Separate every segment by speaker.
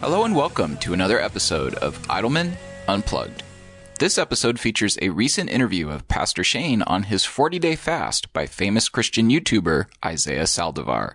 Speaker 1: Hello and welcome to another episode of Idleman Unplugged. This episode features a recent interview of Pastor Shane on his 40 day fast by famous Christian YouTuber Isaiah Saldivar.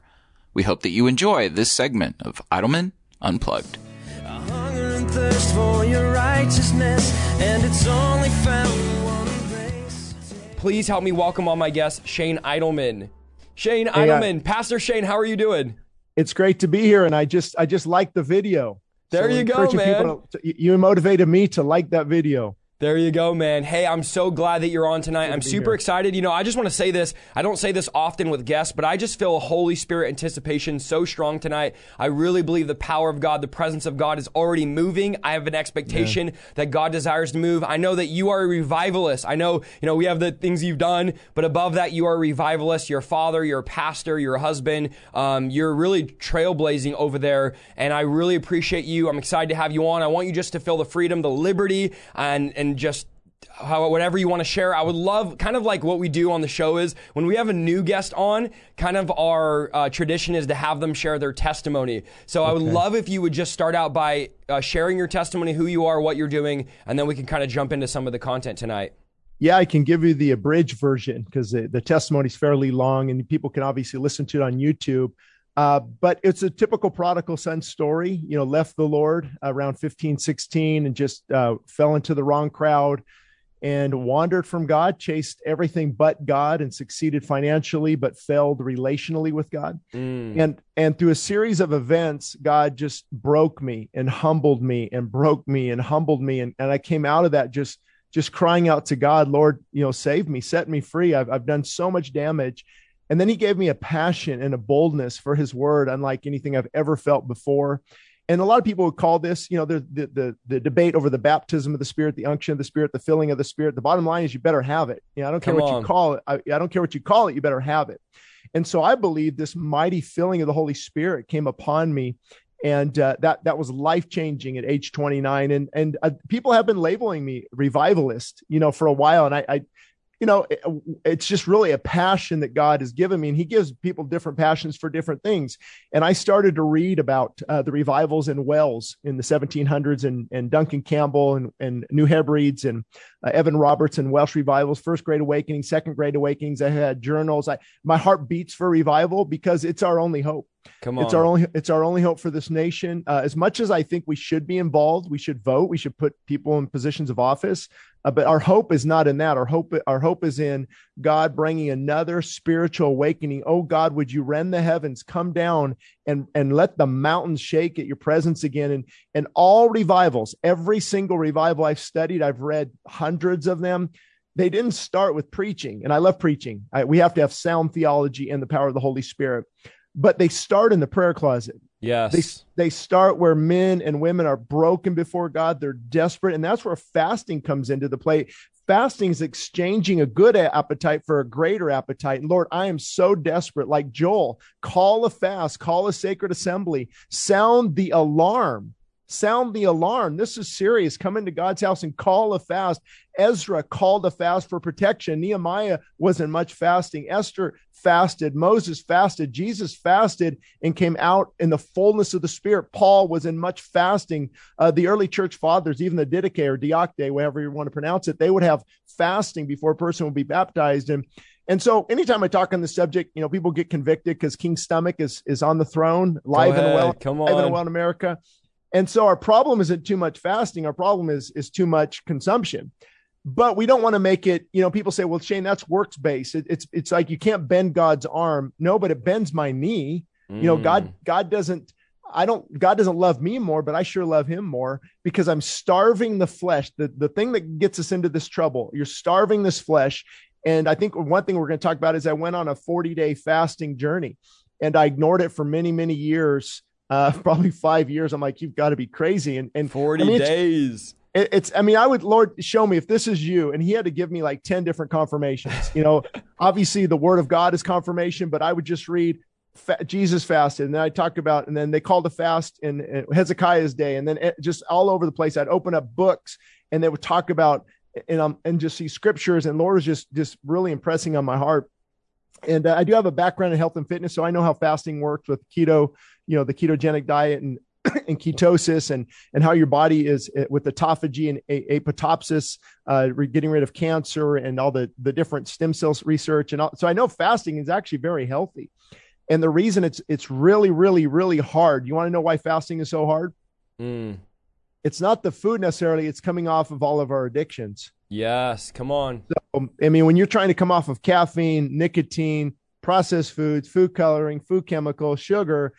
Speaker 1: We hope that you enjoy this segment of Idleman Unplugged.
Speaker 2: a hunger and thirst for your righteousness and it's only found one grace
Speaker 3: Please help me welcome on my guest, Shane Idleman. Shane
Speaker 4: Hey, uh,
Speaker 3: Idleman, Pastor Shane, how are you doing?
Speaker 4: It's great to be here, and I just I just like the video.
Speaker 3: There you go, man.
Speaker 4: to- you motivated me to like that video.
Speaker 3: There you go, man. Hey, I'm so glad that you're on tonight. I'm
Speaker 4: to
Speaker 3: super
Speaker 4: here.
Speaker 3: excited. You know, I just want to say this. I don't say this often with guests, but I just feel a Holy Spirit anticipation so strong tonight. I really believe the power of God, the presence of God is already moving. I have an expectation that God desires to move. I know that you are a revivalist. I know, you know, we have the things you've done, but above that, you are a revivalist. You're a father, you're a pastor, you're a husband. Um, you're really trailblazing over there, and I really appreciate you. I'm excited to have you on. I want you just to feel the freedom, the liberty, and and just how whatever you want to share. I would love kind of like what we do on the show is when we have a new guest on, kind of our uh, tradition is to have them share their testimony. So I would love if you would just start out by uh, sharing your testimony, who you are, what you're doing, and then we can kind of jump into some of the content tonight.
Speaker 4: Yeah, I can give you the abridged version because the, the testimony is fairly long and people can obviously listen to it on YouTube. Uh, but it's a typical prodigal son story. You know, left the Lord around 15, 16 and just uh, fell into the wrong crowd and wandered from God, chased everything but God and succeeded financially, but failed relationally with God. And and through a series of events, God just broke me and humbled me and broke me and humbled me. And, and I came out of that just just crying out to God, Lord, you know, save me, set me free. I've I've done so much damage. And then he gave me a passion and a boldness for his word, unlike anything I've ever felt before. And a lot of people would call this, you know, the, the the the debate over the baptism of the Spirit, the unction of the Spirit, the filling of the Spirit. The bottom line is, you better have it. You know, I don't care
Speaker 3: Come
Speaker 4: what
Speaker 3: on.
Speaker 4: you call it. I, I don't care what you call it. You better have it. And so I believe this mighty filling of the Holy Spirit came upon me, and uh, that that was life changing at age 29. And and uh, people have been labeling me revivalist, you know, for a while. And I, I you know, it- it's just really a passion that God has given me, and He gives people different passions for different things. And I started to read about uh, the revivals in Wales in the 1700s, and and Duncan Campbell and and New Hebrides and uh, Evan Roberts and Welsh revivals, first Great Awakening, second Great Awakenings. I had journals. I my heart beats for revival because it's our only hope.
Speaker 3: Come on.
Speaker 4: It's our only it's our only hope for this nation. Uh, as much as I think we should be involved, we should vote, we should put people in positions of office. Uh, but our hope is not in that. Our hope our hope is in God bringing another spiritual awakening. Oh God, would you rend the heavens, come down and and let the mountains shake at your presence again? And and all revivals, every single revival I've studied, I've read hundreds of them they didn't start with preaching and i love preaching I, we have to have sound theology and the power of the holy spirit but they start in the prayer closet.
Speaker 3: Yes.
Speaker 4: they they start where men and women are broken before god. They're desperate. And that's where fasting comes into the play. Fasting is exchanging a good appetite for a greater appetite. And lord i am so desperate. Like joel call a fast call a sacred assembly. Sound the alarm sound the alarm this is serious come into god's house and call a fast Ezra called a fast for protection. Nehemiah wasn't much fasting. Esther fasted. Moses fasted. Jesus fasted and came out in the fullness of the Spirit. Paul was in much fasting. Uh, the early church fathers, even the Didache or Diacte, whatever you want to pronounce it, they would have fasting before a person would be baptized. And and so anytime I talk on the subject, you know, people get convicted because King's stomach is is on the throne, live and well,
Speaker 3: Come
Speaker 4: live and
Speaker 3: on.
Speaker 4: well in America. And so our problem isn't too much fasting. Our problem is is too much consumption. But we don't want to make it you know people say well shane that's works based. It, it's it's like you can't bend god's arm. No but it bends my knee. You know
Speaker 3: Mm.
Speaker 4: god god doesn't i don't god doesn't love me more but i sure love him more because i'm starving the flesh. The the thing that gets us into this trouble you're starving this flesh. And i think one thing we're going to talk about is i went on a 40 day fasting journey and i ignored it for many many years uh, probably five years. I'm like, you've got to be crazy. And, and
Speaker 3: 40
Speaker 4: I mean,
Speaker 3: days.
Speaker 4: it, it's i mean i would lord show me if this is you and he had to give me like 10 different confirmations you know obviously the word of god is confirmation but i would just read fa- jesus fasted and then i talked about and then they called a fast in, in hezekiah's day and then it, just all over the place i'd open up books and they would talk about and um and just see scriptures and lord was just just really impressing on my heart and uh, i do have a background in health and fitness so i know how fasting works with keto you know the ketogenic diet and and ketosis and and how your body is uh, with autophagy and apoptosis, uh, getting rid of cancer and all the the different stem cells research and all. So I know fasting is actually very healthy, and the reason it's it's really really really hard. You want to know why fasting is so hard?
Speaker 3: Mm.
Speaker 4: It's not the food necessarily. It's coming off of all of our addictions.
Speaker 3: Yes, come on.
Speaker 4: Um, I mean, when you're trying to come off of caffeine, nicotine, processed foods, food coloring, food chemicals, sugar,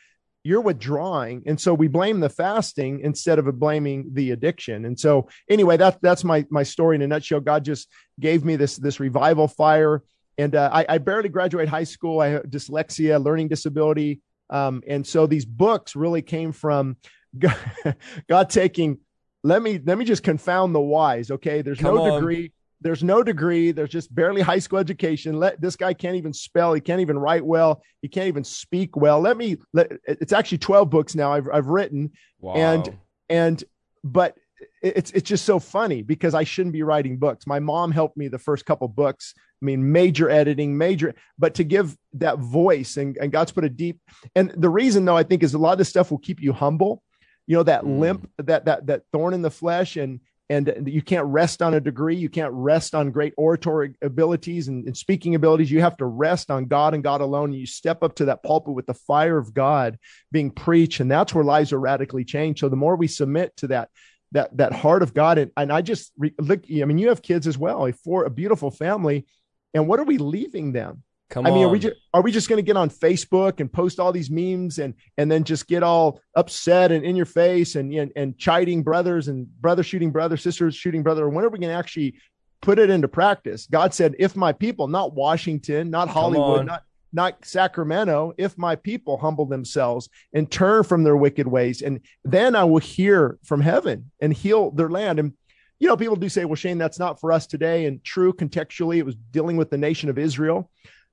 Speaker 4: you're withdrawing. And so we blame the fasting instead of blaming the addiction. And so anyway, that's that's my my story in a nutshell. God just gave me this this revival fire. And uh, I, I barely graduated high school. I have dyslexia, learning disability. Um, and so these books really came from God, God taking, let me let me just confound the wise. Okay. There's
Speaker 3: Come
Speaker 4: no
Speaker 3: on.
Speaker 4: degree there's no degree. There's just barely high school education. Let this guy can't even spell. He can't even write well. He can't even speak well. Let me let it's actually 12 books now i've, I've written.
Speaker 3: Wow.
Speaker 4: And- and but it's it's just so funny because i shouldn't be writing books. My mom helped me the first couple books. I mean major editing major but to give that voice and, and god's put a deep and the reason though i think is a lot of this stuff will keep you humble. You know that
Speaker 3: Mm.
Speaker 4: limp that that that thorn in the flesh and and you can't rest on a degree you can't rest on great oratory abilities and, and speaking abilities. You have to rest on god and god alone. You step up to that pulpit with the fire of god being preached and that's where lives are radically changed. So the more we submit to that that that heart of god and, and i just re, look i mean you have kids as well a for a beautiful family and what are we leaving them
Speaker 3: come
Speaker 4: I mean, are we just are we just going to get on Facebook and post all these memes and and then just get all upset and in your face and and, and chiding brothers and brother shooting brother, sisters shooting brother? When are we going to actually put it into practice? God said, "If my people, not Washington, not Hollywood, not not Sacramento, if my people humble themselves and turn from their wicked ways, and then I will hear from heaven and heal their land." And you know, people do say, "Well, Shane, that's not for us today." And true, contextually, it was dealing with the nation of Israel.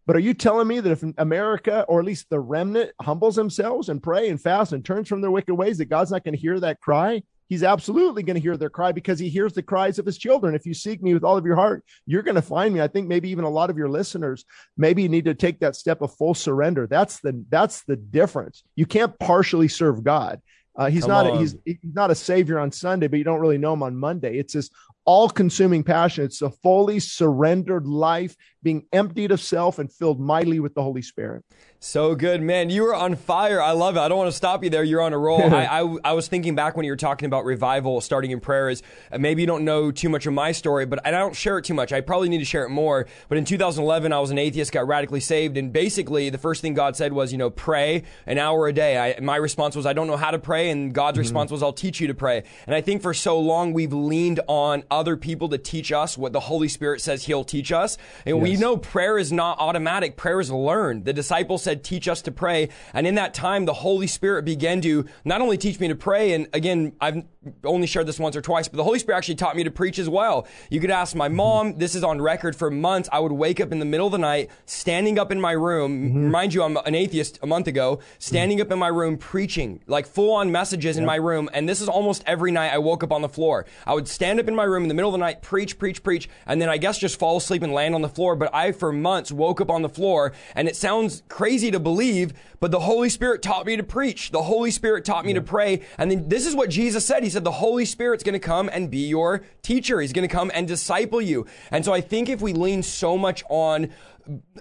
Speaker 4: But are you telling me that if America, or at least the remnant, humbles themselves and pray and fast and turns from their wicked ways, that God's not going to hear that cry? He's absolutely going to hear their cry because he hears the cries of his children. If you seek me with all of your heart, you're going to find me. I think maybe even a lot of your listeners maybe need to take that step of full surrender. That's the that's the difference. You can't partially serve God. Uh, he's
Speaker 3: Come
Speaker 4: not a, he's he's not a savior on Sunday, but you don't really know him on Monday. It's this all-consuming passion. It's a fully surrendered life, being emptied of self and filled mightily with the Holy Spirit.
Speaker 3: So good, man. You are on fire. I love it. I don't want to stop you there. You're on a roll. I, I, I was thinking back when you were talking about revival starting in prayer is uh, maybe you don't know too much of my story, but I don't share it too much. I probably need to share it more. But in 2011, I was an atheist, got radically saved. And basically, the first thing God said was, you know, pray an hour a day. I, my response was, I don't know how to pray. And God's response was, I'll teach you to pray. And I think for so long, we've leaned on other people to teach us what the Holy Spirit says He'll teach us. And we know prayer is not automatic, prayer is learned. The disciples said, Teach us to pray. And in that time, the Holy Spirit began to not only teach me to pray, and again, I've only shared this once or twice, but the Holy Spirit actually taught me to preach as well. You could ask my mom, this is on record for months. I would wake up in the middle of the night, standing up in my room. Mm-hmm. Mind you, I'm an atheist a month ago, standing up in my room preaching, like full on messages in my room. And this is almost every night I woke up on the floor. I would stand up in my room in the middle of the night, preach, preach, preach, and then I guess just fall asleep and land on the floor. But I, for months, woke up on the floor, and it sounds crazy to believe, but the Holy Spirit taught me to preach. The Holy Spirit taught me to pray. And then this is what Jesus said. He said, The Holy Spirit's going to come and be your teacher. He's going to come and disciple you. And so I think if we lean so much on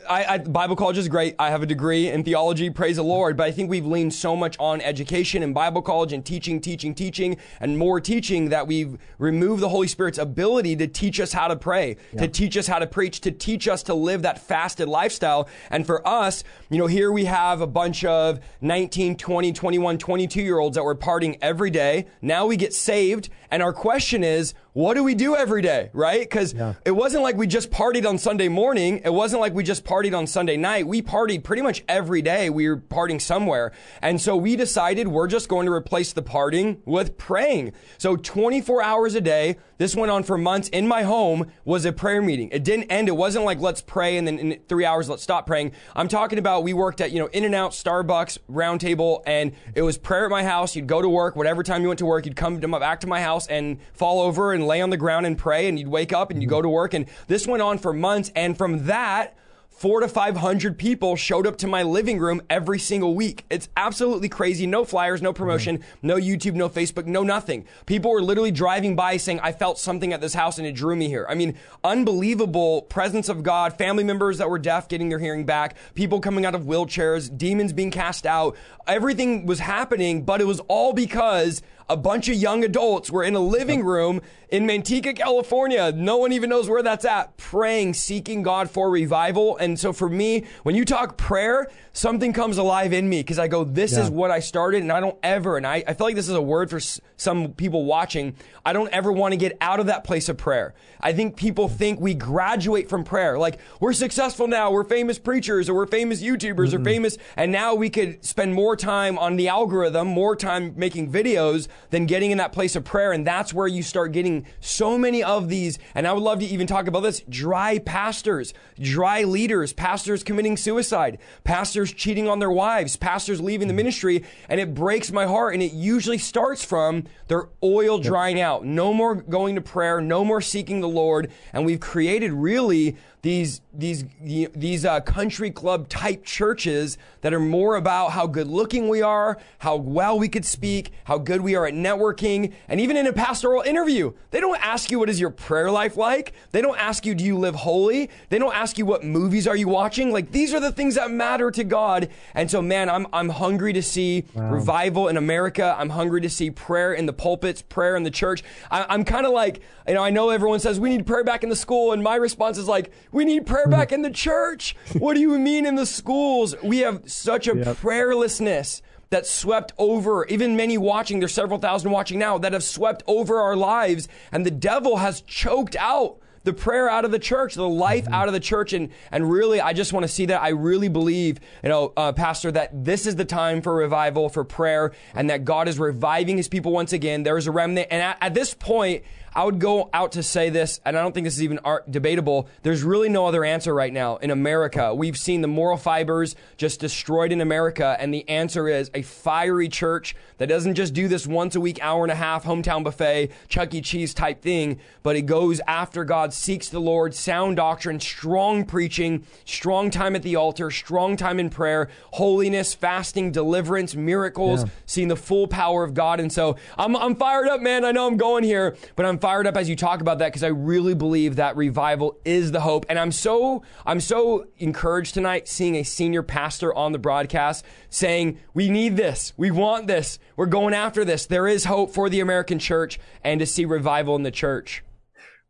Speaker 3: I, I, Bible college is great. I have a degree in theology, praise the Lord. But I think we've leaned so much on education and Bible college and teaching, teaching, teaching, and more teaching that we've removed the Holy Spirit's ability to teach us how to pray, to teach us how to preach, to teach us to live that fasted lifestyle. And for us, you know, here we have a bunch of 19, 20, 21, 22 year olds that were partying every day. Now we get saved. And our question is, what do we do every day, right? Because
Speaker 4: Yeah.
Speaker 3: it wasn't like we just partied on Sunday morning. It wasn't like we just partied on Sunday night. We partied pretty much every day. We were partying somewhere. And so we decided we're just going to replace the partying with praying. So 24 hours a day, this went on for months in my home, was a prayer meeting. It didn't end. It wasn't like let's pray and then in three hours let's stop praying. I'm talking about we worked at, you know, In-N-Out, Starbucks, Round Table, and it was prayer at my house. You'd go to work, whatever time you went to work, you'd come to my, back to my house and fall over and lay on the ground and pray, and you'd wake up and you go to work. And this went on for months. And from that, four to 500 people showed up to my living room every single week. It's absolutely crazy. No flyers, no promotion, no YouTube, no Facebook, no nothing. People were literally driving by saying, I felt something at this house and it drew me here. I mean, unbelievable presence of God, family members that were deaf getting their hearing back, people coming out of wheelchairs, demons being cast out. Everything was happening, but it was all because a bunch of young adults were in a living room in Manteca, California. No one even knows where that's at, praying, seeking God for revival. And so for me, when you talk prayer, something comes alive in me because I go, this
Speaker 4: Yeah.
Speaker 3: is what I started. And I don't ever, and I, I feel like this is a word for s- some people watching. I don't ever want to get out of that place of prayer. I think people think we graduate from prayer. Like we're successful now, we're famous preachers or we're famous YouTubers or mm-hmm. famous, and now we could spend more time on the algorithm, more time making videos than getting in that place of prayer. And that's where you start getting so many of these. And I would love to even talk about this dry pastors, dry leaders, pastors committing suicide, pastors cheating on their wives, pastors leaving the mm-hmm. ministry. And it breaks my heart. And it usually starts from their oil drying out. No more going to prayer, no more seeking the Lord. And we've created really these these these uh, country club type churches that are more about how good looking we are, how well we could speak, how good we are at networking, and even in a pastoral interview, they don't ask you what is your prayer life like. They don't ask you do you live holy. They don't ask you what movies are you watching. Like these are the things that matter to God. And so, man, I'm I'm hungry to see revival in America. I'm hungry to see prayer in the pulpits, prayer in the church. I, I'm kind of like you know I know everyone says we need prayer back in the school, and my response is like we need prayer back in the church. What do you mean in the schools? We have such a
Speaker 4: Yep.
Speaker 3: prayerlessness that swept over, even many watching, there's several thousand watching now, that have swept over our lives. And the devil has choked out the prayer out of the church, the life
Speaker 4: Mm-hmm.
Speaker 3: out of the church. And, and really, I just want to see that. I really believe, you know, uh, Pastor, that this is the time for revival, for prayer, and that God is reviving his people once again. There is a remnant. And at, at this point, I would go out to say this, and I don't think this is even debatable. There's really no other answer right now in America. We've seen the moral fibers just destroyed in America, and the answer is a fiery church that doesn't just do this once a week, hour and a half, hometown buffet, Chuck E. Cheese type thing, but it goes after God, seeks the Lord, sound doctrine, strong preaching, strong time at the altar, strong time in prayer, holiness, fasting, deliverance, miracles,
Speaker 4: Yeah.
Speaker 3: seeing the full power of God. And so I'm, I'm fired up, man. I know I'm going here, but I'm fired up as you talk about that because I really believe that revival is the hope. And I'm so, I'm so encouraged tonight seeing a senior pastor on the broadcast saying, we need this. We want this. We're going after this. There is hope for the American church and to see revival in the church.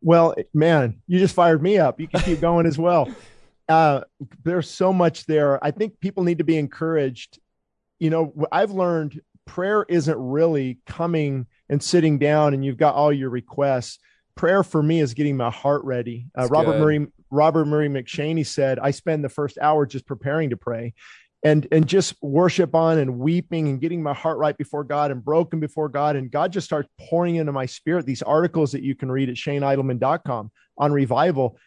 Speaker 4: Well, man, you just fired me up. You can keep going as well. Uh, there's so much there. I think people need to be encouraged. You know, I've learned prayer isn't really coming and sitting down and you've got all your requests. Prayer for me is getting my heart ready. Uh, Robert
Speaker 3: good.
Speaker 4: Murray Robert Murray McCheyne said, "I spend the first hour just preparing to pray." And, and just worship on and weeping and getting my heart right before God and broken before God. And God just starts pouring into my spirit these articles that you can read at shaneidleman.com on revival.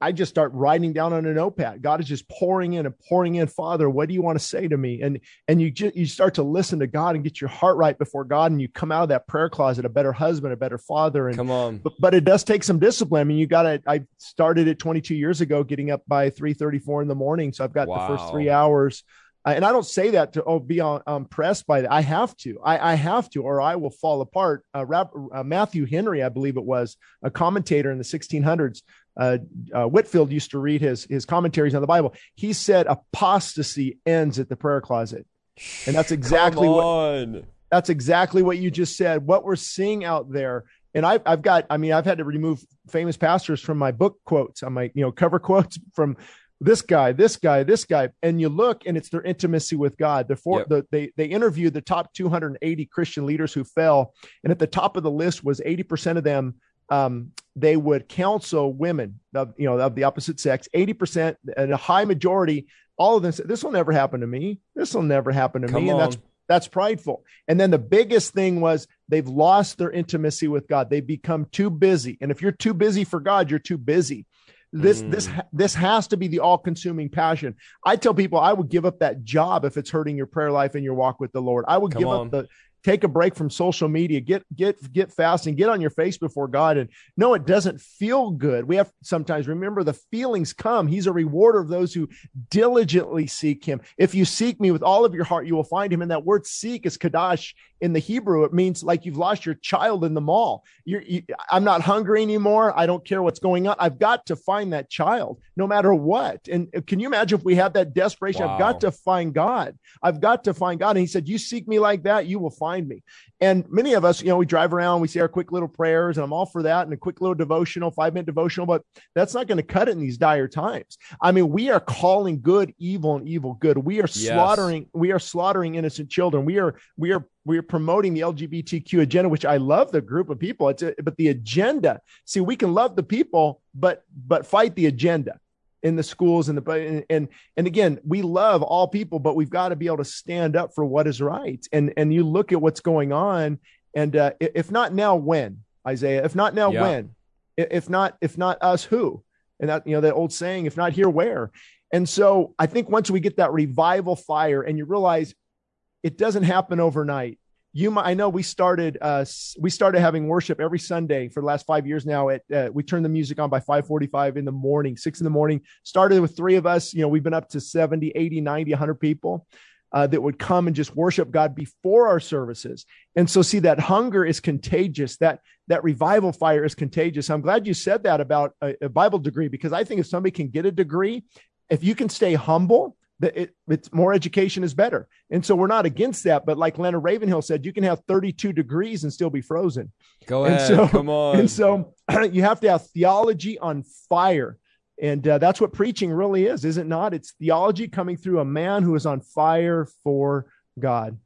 Speaker 4: I just start writing down on a notepad. God is just pouring in and pouring in. Father, what do you want to say to me? And and you just you start to listen to God and get your heart right before God, and you come out of that prayer closet a better husband, a better father. And
Speaker 3: Come on.
Speaker 4: but, but it does take some discipline. I mean, you got to. I started it 22 years ago, getting up by 3:34 in the morning, so I've got the first three hours. Uh, and I don't say that to oh be on, impressed by that. I have to. I, I have to, or I will fall apart. Uh, uh, Matthew Henry, I believe it was a commentator in the 1600s. Uh, uh, Whitefield used to read his his commentaries on the Bible. He said apostasy ends at the prayer closet, and that's exactly what that's exactly what you just said. What we're seeing out there, and I've I've got. I mean, I've had to remove famous pastors from my book quotes. on my you know cover quotes from this guy, this guy, this guy, and you look, and it's their intimacy with God. The four,
Speaker 3: Yep.
Speaker 4: the, they they interviewed the top 280 Christian leaders who fell, and at the top of the list was 80 percent of them um, they would counsel women of you know of the opposite sex 80% and a high majority all of them said this will never happen to me. This will never happen to
Speaker 3: Come
Speaker 4: me and that's that's prideful. And then the biggest thing was they've lost their intimacy with god. They've become too busy. And if you're too busy for god you're too busy. This
Speaker 3: Mm.
Speaker 4: this this has to be the all-consuming passion. I tell people i would give up that job if it's hurting your prayer life and your walk with the lord. I would
Speaker 3: Come
Speaker 4: give
Speaker 3: on.
Speaker 4: up the take a break from social media get get get fasting get on your face before god. And no it doesn't feel good. We have sometimes remember the feelings come. He's a rewarder of those who diligently seek him. If you seek me with all of your heart you will find him. And that word seek is kadash in the hebrew. It means like you've lost your child in the mall. You're you, i'm not hungry anymore. I don't care what's going on. I've got to find that child no matter what. And can you imagine if we had that desperation? I've got to find god. I've got to find god. And he said you seek me like that you will find me and many of us, you know, we drive around, we say our quick little prayers, and I'm all for that, and a quick little devotional, five minute devotional, but that's not going to cut it in these dire times. I mean, we are calling good evil and evil good. We are
Speaker 3: Yes.
Speaker 4: slaughtering, we are slaughtering innocent children. We are, we are, we are promoting the LGBTQ agenda, which I love the group of people. It's a, but the agenda. See, we can love the people, but but fight the agenda in the schools and the and and, and again we love all people but we've got to be able to stand up for what is right. And and you look at what's going on and uh, if not now when isaiah? If not now
Speaker 3: Yeah.
Speaker 4: when? If not if not us who? And that you know that old saying if not here where? And so i think once we get that revival fire and you realize it doesn't happen overnight you might i know we started uh we started having worship every sunday for the last five years now at uh, we turn the music on by 5.45 in the morning 6 in the morning. Started with three of us you know we've been up to 70 80 90 100 people uh, that would come and just worship god before our services. And so see that hunger is contagious. That that revival fire is contagious. I'm glad you said that about a, a bible degree because i think if somebody can get a degree if you can stay humble it, it's more education is better and so we're not against that but like leonard ravenhill said you can have 32 degrees and still be frozen
Speaker 3: Go
Speaker 4: And
Speaker 3: ahead.
Speaker 4: so-
Speaker 3: Come on.
Speaker 4: and so you have to have theology on fire. And uh, that's what preaching really is, is it not? It's theology coming through a man who is on fire for God.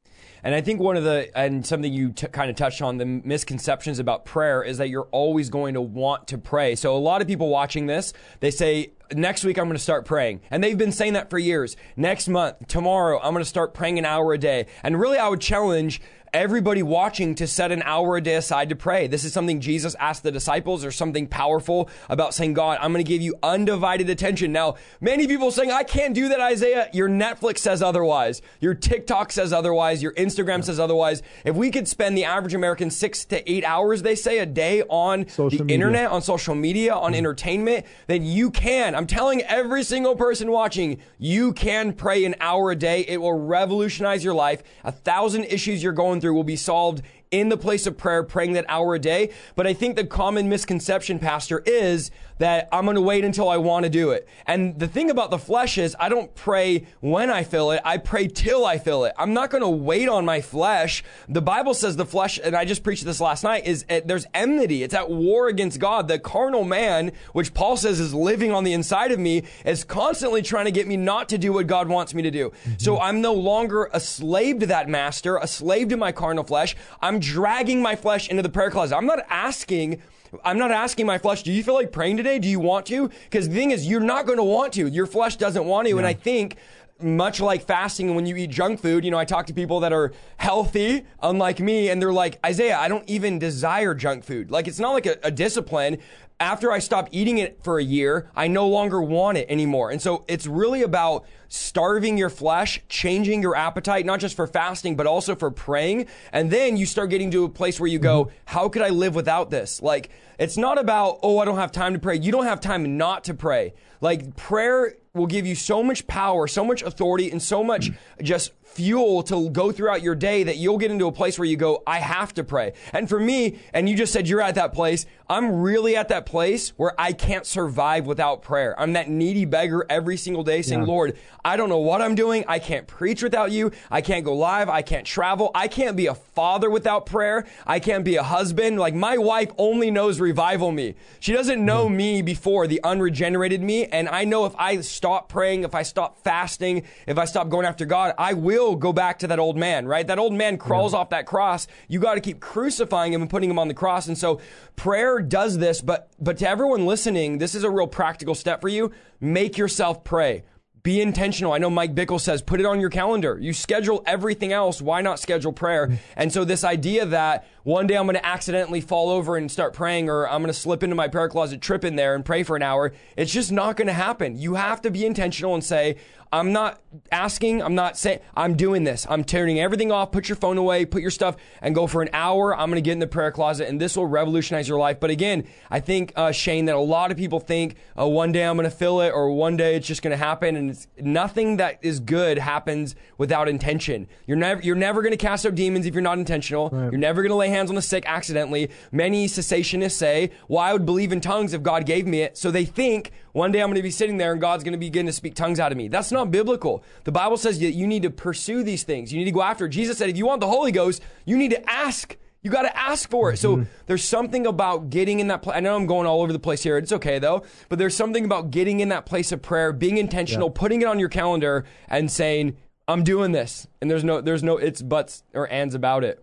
Speaker 3: And I think one of the, and something you t- kind of touched on, the misconceptions about prayer is that you're always going to want to pray. So a lot of people watching this, they say, next week I'm going to start praying. And they've been saying that for years. Next month, tomorrow, I'm going to start praying an hour a day. And really, I would challenge everybody watching to set an hour a day aside to pray. This is something Jesus asked the disciples. or something powerful about saying, God, I'm going to give you undivided attention. Now, many people saying, I can't do that, Isaiah. Your Netflix says otherwise. Your TikTok says otherwise. Your Instagram says otherwise. If we could spend the average American six to eight hours, they say, a day on
Speaker 4: Social
Speaker 3: the
Speaker 4: media.
Speaker 3: internet, on social media, on entertainment, then you can. I'm telling every single person watching, you can pray an hour a day. It will revolutionize your life. A thousand issues you're going through will be solved in the place of prayer, praying that hour a day. But I think the common misconception, Pastor, is that I'm going to wait until I want to do it. And the thing about the flesh is I don't pray when I feel it. I pray till I feel it. I'm not going to wait on my flesh. The Bible says the flesh, and I just preached this last night, is uh, there's enmity. It's at war against God. The carnal man, which Paul says is living on the inside of me, is constantly trying to get me not to do what God wants me to do. So I'm no longer a slave to that master, a slave to my carnal flesh. I'm dragging my flesh into the prayer closet. I'm not asking I'm not asking my flesh, do you feel like praying today? Do you want to? Because the thing is, you're not going to want to. Your flesh doesn't want to. And I think much like fasting when you eat junk food, you know, I talk to people that are healthy, unlike me, and they're like, Isaiah, I don't even desire junk food. Like, it's not like a, a discipline. After I stopped eating it for a year, I no longer want it anymore. And so it's really about starving your flesh, changing your appetite, not just for fasting, but also for praying. And then you start getting to a place where you go, mm-hmm. how could I live without this? Like, it's not about, oh, I don't have time to pray. You don't have time not to pray. Like, prayer will give you so much power, so much authority, and so much just fuel to go throughout your day that you'll get into a place where you go, I have to pray. And for me, and you just said you're at that place, I'm really at that place where I can't survive without prayer. I'm that needy beggar every single day saying, Lord, I don't know what I'm doing. I can't preach without you. I can't go live. I can't travel. I can't be a father without prayer. I can't be a husband. Like my wife only knows revival me. She doesn't know hmm. me before the unregenerated me. And I know if I stop praying, if I stop fasting, if I stop going after God, I will go back to that old man, right? That old man crawls off that cross. You got to keep crucifying him and putting him on the cross. And so prayer does this, but, but to everyone listening, this is a real practical step for you. Make yourself pray. Be intentional. I know Mike Bickle says put it on your calendar. You schedule everything else. Why not schedule prayer? And so this idea that one day I'm going to accidentally fall over and start praying or I'm going to slip into my prayer closet, trip in there and pray for an hour, it's just not going to happen. You have to be intentional and say, I'm not asking, I'm not saying, I'm doing this. I'm turning everything off. Put your phone away, put your stuff, and go for an hour. I'm going to get in the prayer closet, and this will revolutionize your life. But again, I think, uh, Shane, that a lot of people think, uh, one day I'm going to fill it, or one day it's just going to happen. And it's, nothing that is good happens without intention. You're never, you're never going to cast out demons if you're not intentional. You're never going to lay hands on the sick accidentally. Many cessationists say, well, I would believe in tongues if God gave me it. So they think one day I'm going to be sitting there and God's going to begin to speak tongues out of me. That's not biblical. The Bible says that you need to pursue these things. You need to go after it. Jesus said, if you want the Holy Ghost, you need to ask. You got to ask for it. So mm-hmm. there's something about getting in that place. I know I'm going all over the place here. It's okay though. But there's something about getting in that place of prayer, being intentional, putting it on your calendar and saying, I'm doing this. And there's no, there's no it's buts or ands about it.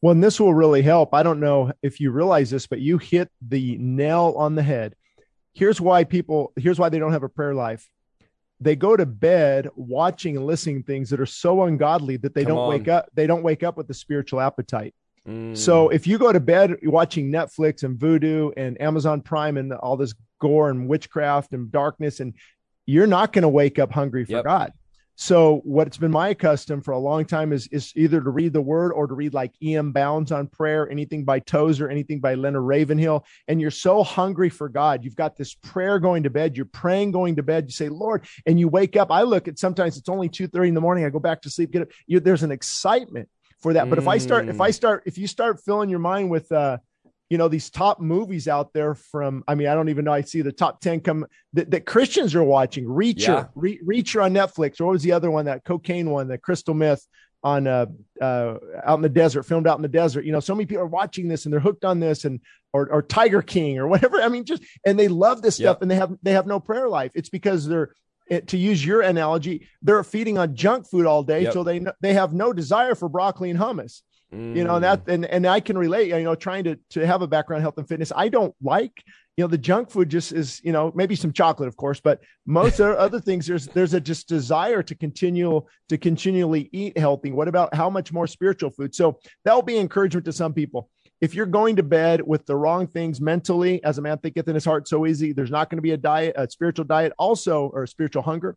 Speaker 4: Well, and this will really help. I don't know if you realize this, but you hit the nail on the head. Here's why people, here's why they don't have a prayer life. They go to bed watching and listening things that are so ungodly that they
Speaker 3: Come
Speaker 4: don't
Speaker 3: on.
Speaker 4: wake up. They don't wake up with the spiritual appetite.
Speaker 3: Mm.
Speaker 4: So if you go to bed watching Netflix and Vudu and Amazon Prime and all this gore and witchcraft and darkness, and you're not going to wake up hungry for
Speaker 3: Yep.
Speaker 4: God. So what's been my custom for a long time is is either to read the Word or to read like E.M. Bounds on prayer, anything by Tozer, or anything by Leonard Ravenhill, and you're so hungry for God. You've got this prayer going to bed. You're praying going to bed. You say, Lord, and you wake up. I look at sometimes it's only two thirty in the morning. I go back to sleep. Get up. You, there's an excitement for that. But if I start, if I start, if you start filling your mind with, uh, you know, these top movies out there from, I mean, I don't even know. I see the top 10 come that, that Christians are watching Reacher,
Speaker 3: Yeah.
Speaker 4: Re- Reacher on Netflix. Or what was the other one? That cocaine one, the crystal myth on, uh, uh, out in the desert, filmed out in the desert. You know, so many people are watching this and they're hooked on this and, or, or Tiger King or whatever. I mean, just, and they love this stuff
Speaker 3: Yep.
Speaker 4: and they have, they have no prayer life. It's because they're, it, to use your analogy, they're feeding on junk food all day,
Speaker 3: Yep.
Speaker 4: so they they have no desire for broccoli and hummus. You know
Speaker 3: Mm.
Speaker 4: that, and and I can relate. You know, trying to to have a background health and fitness, I don't like. You know, the junk food just is. You know, maybe some chocolate, of course, but most other things. There's there's a just desire to continue to continually eat healthy. What about how much more spiritual food? So that will be encouragement to some people. If you're going to bed with the wrong things mentally, as a man thinketh in his heart, so easy. There's not going to be a diet, a spiritual diet, also or spiritual hunger.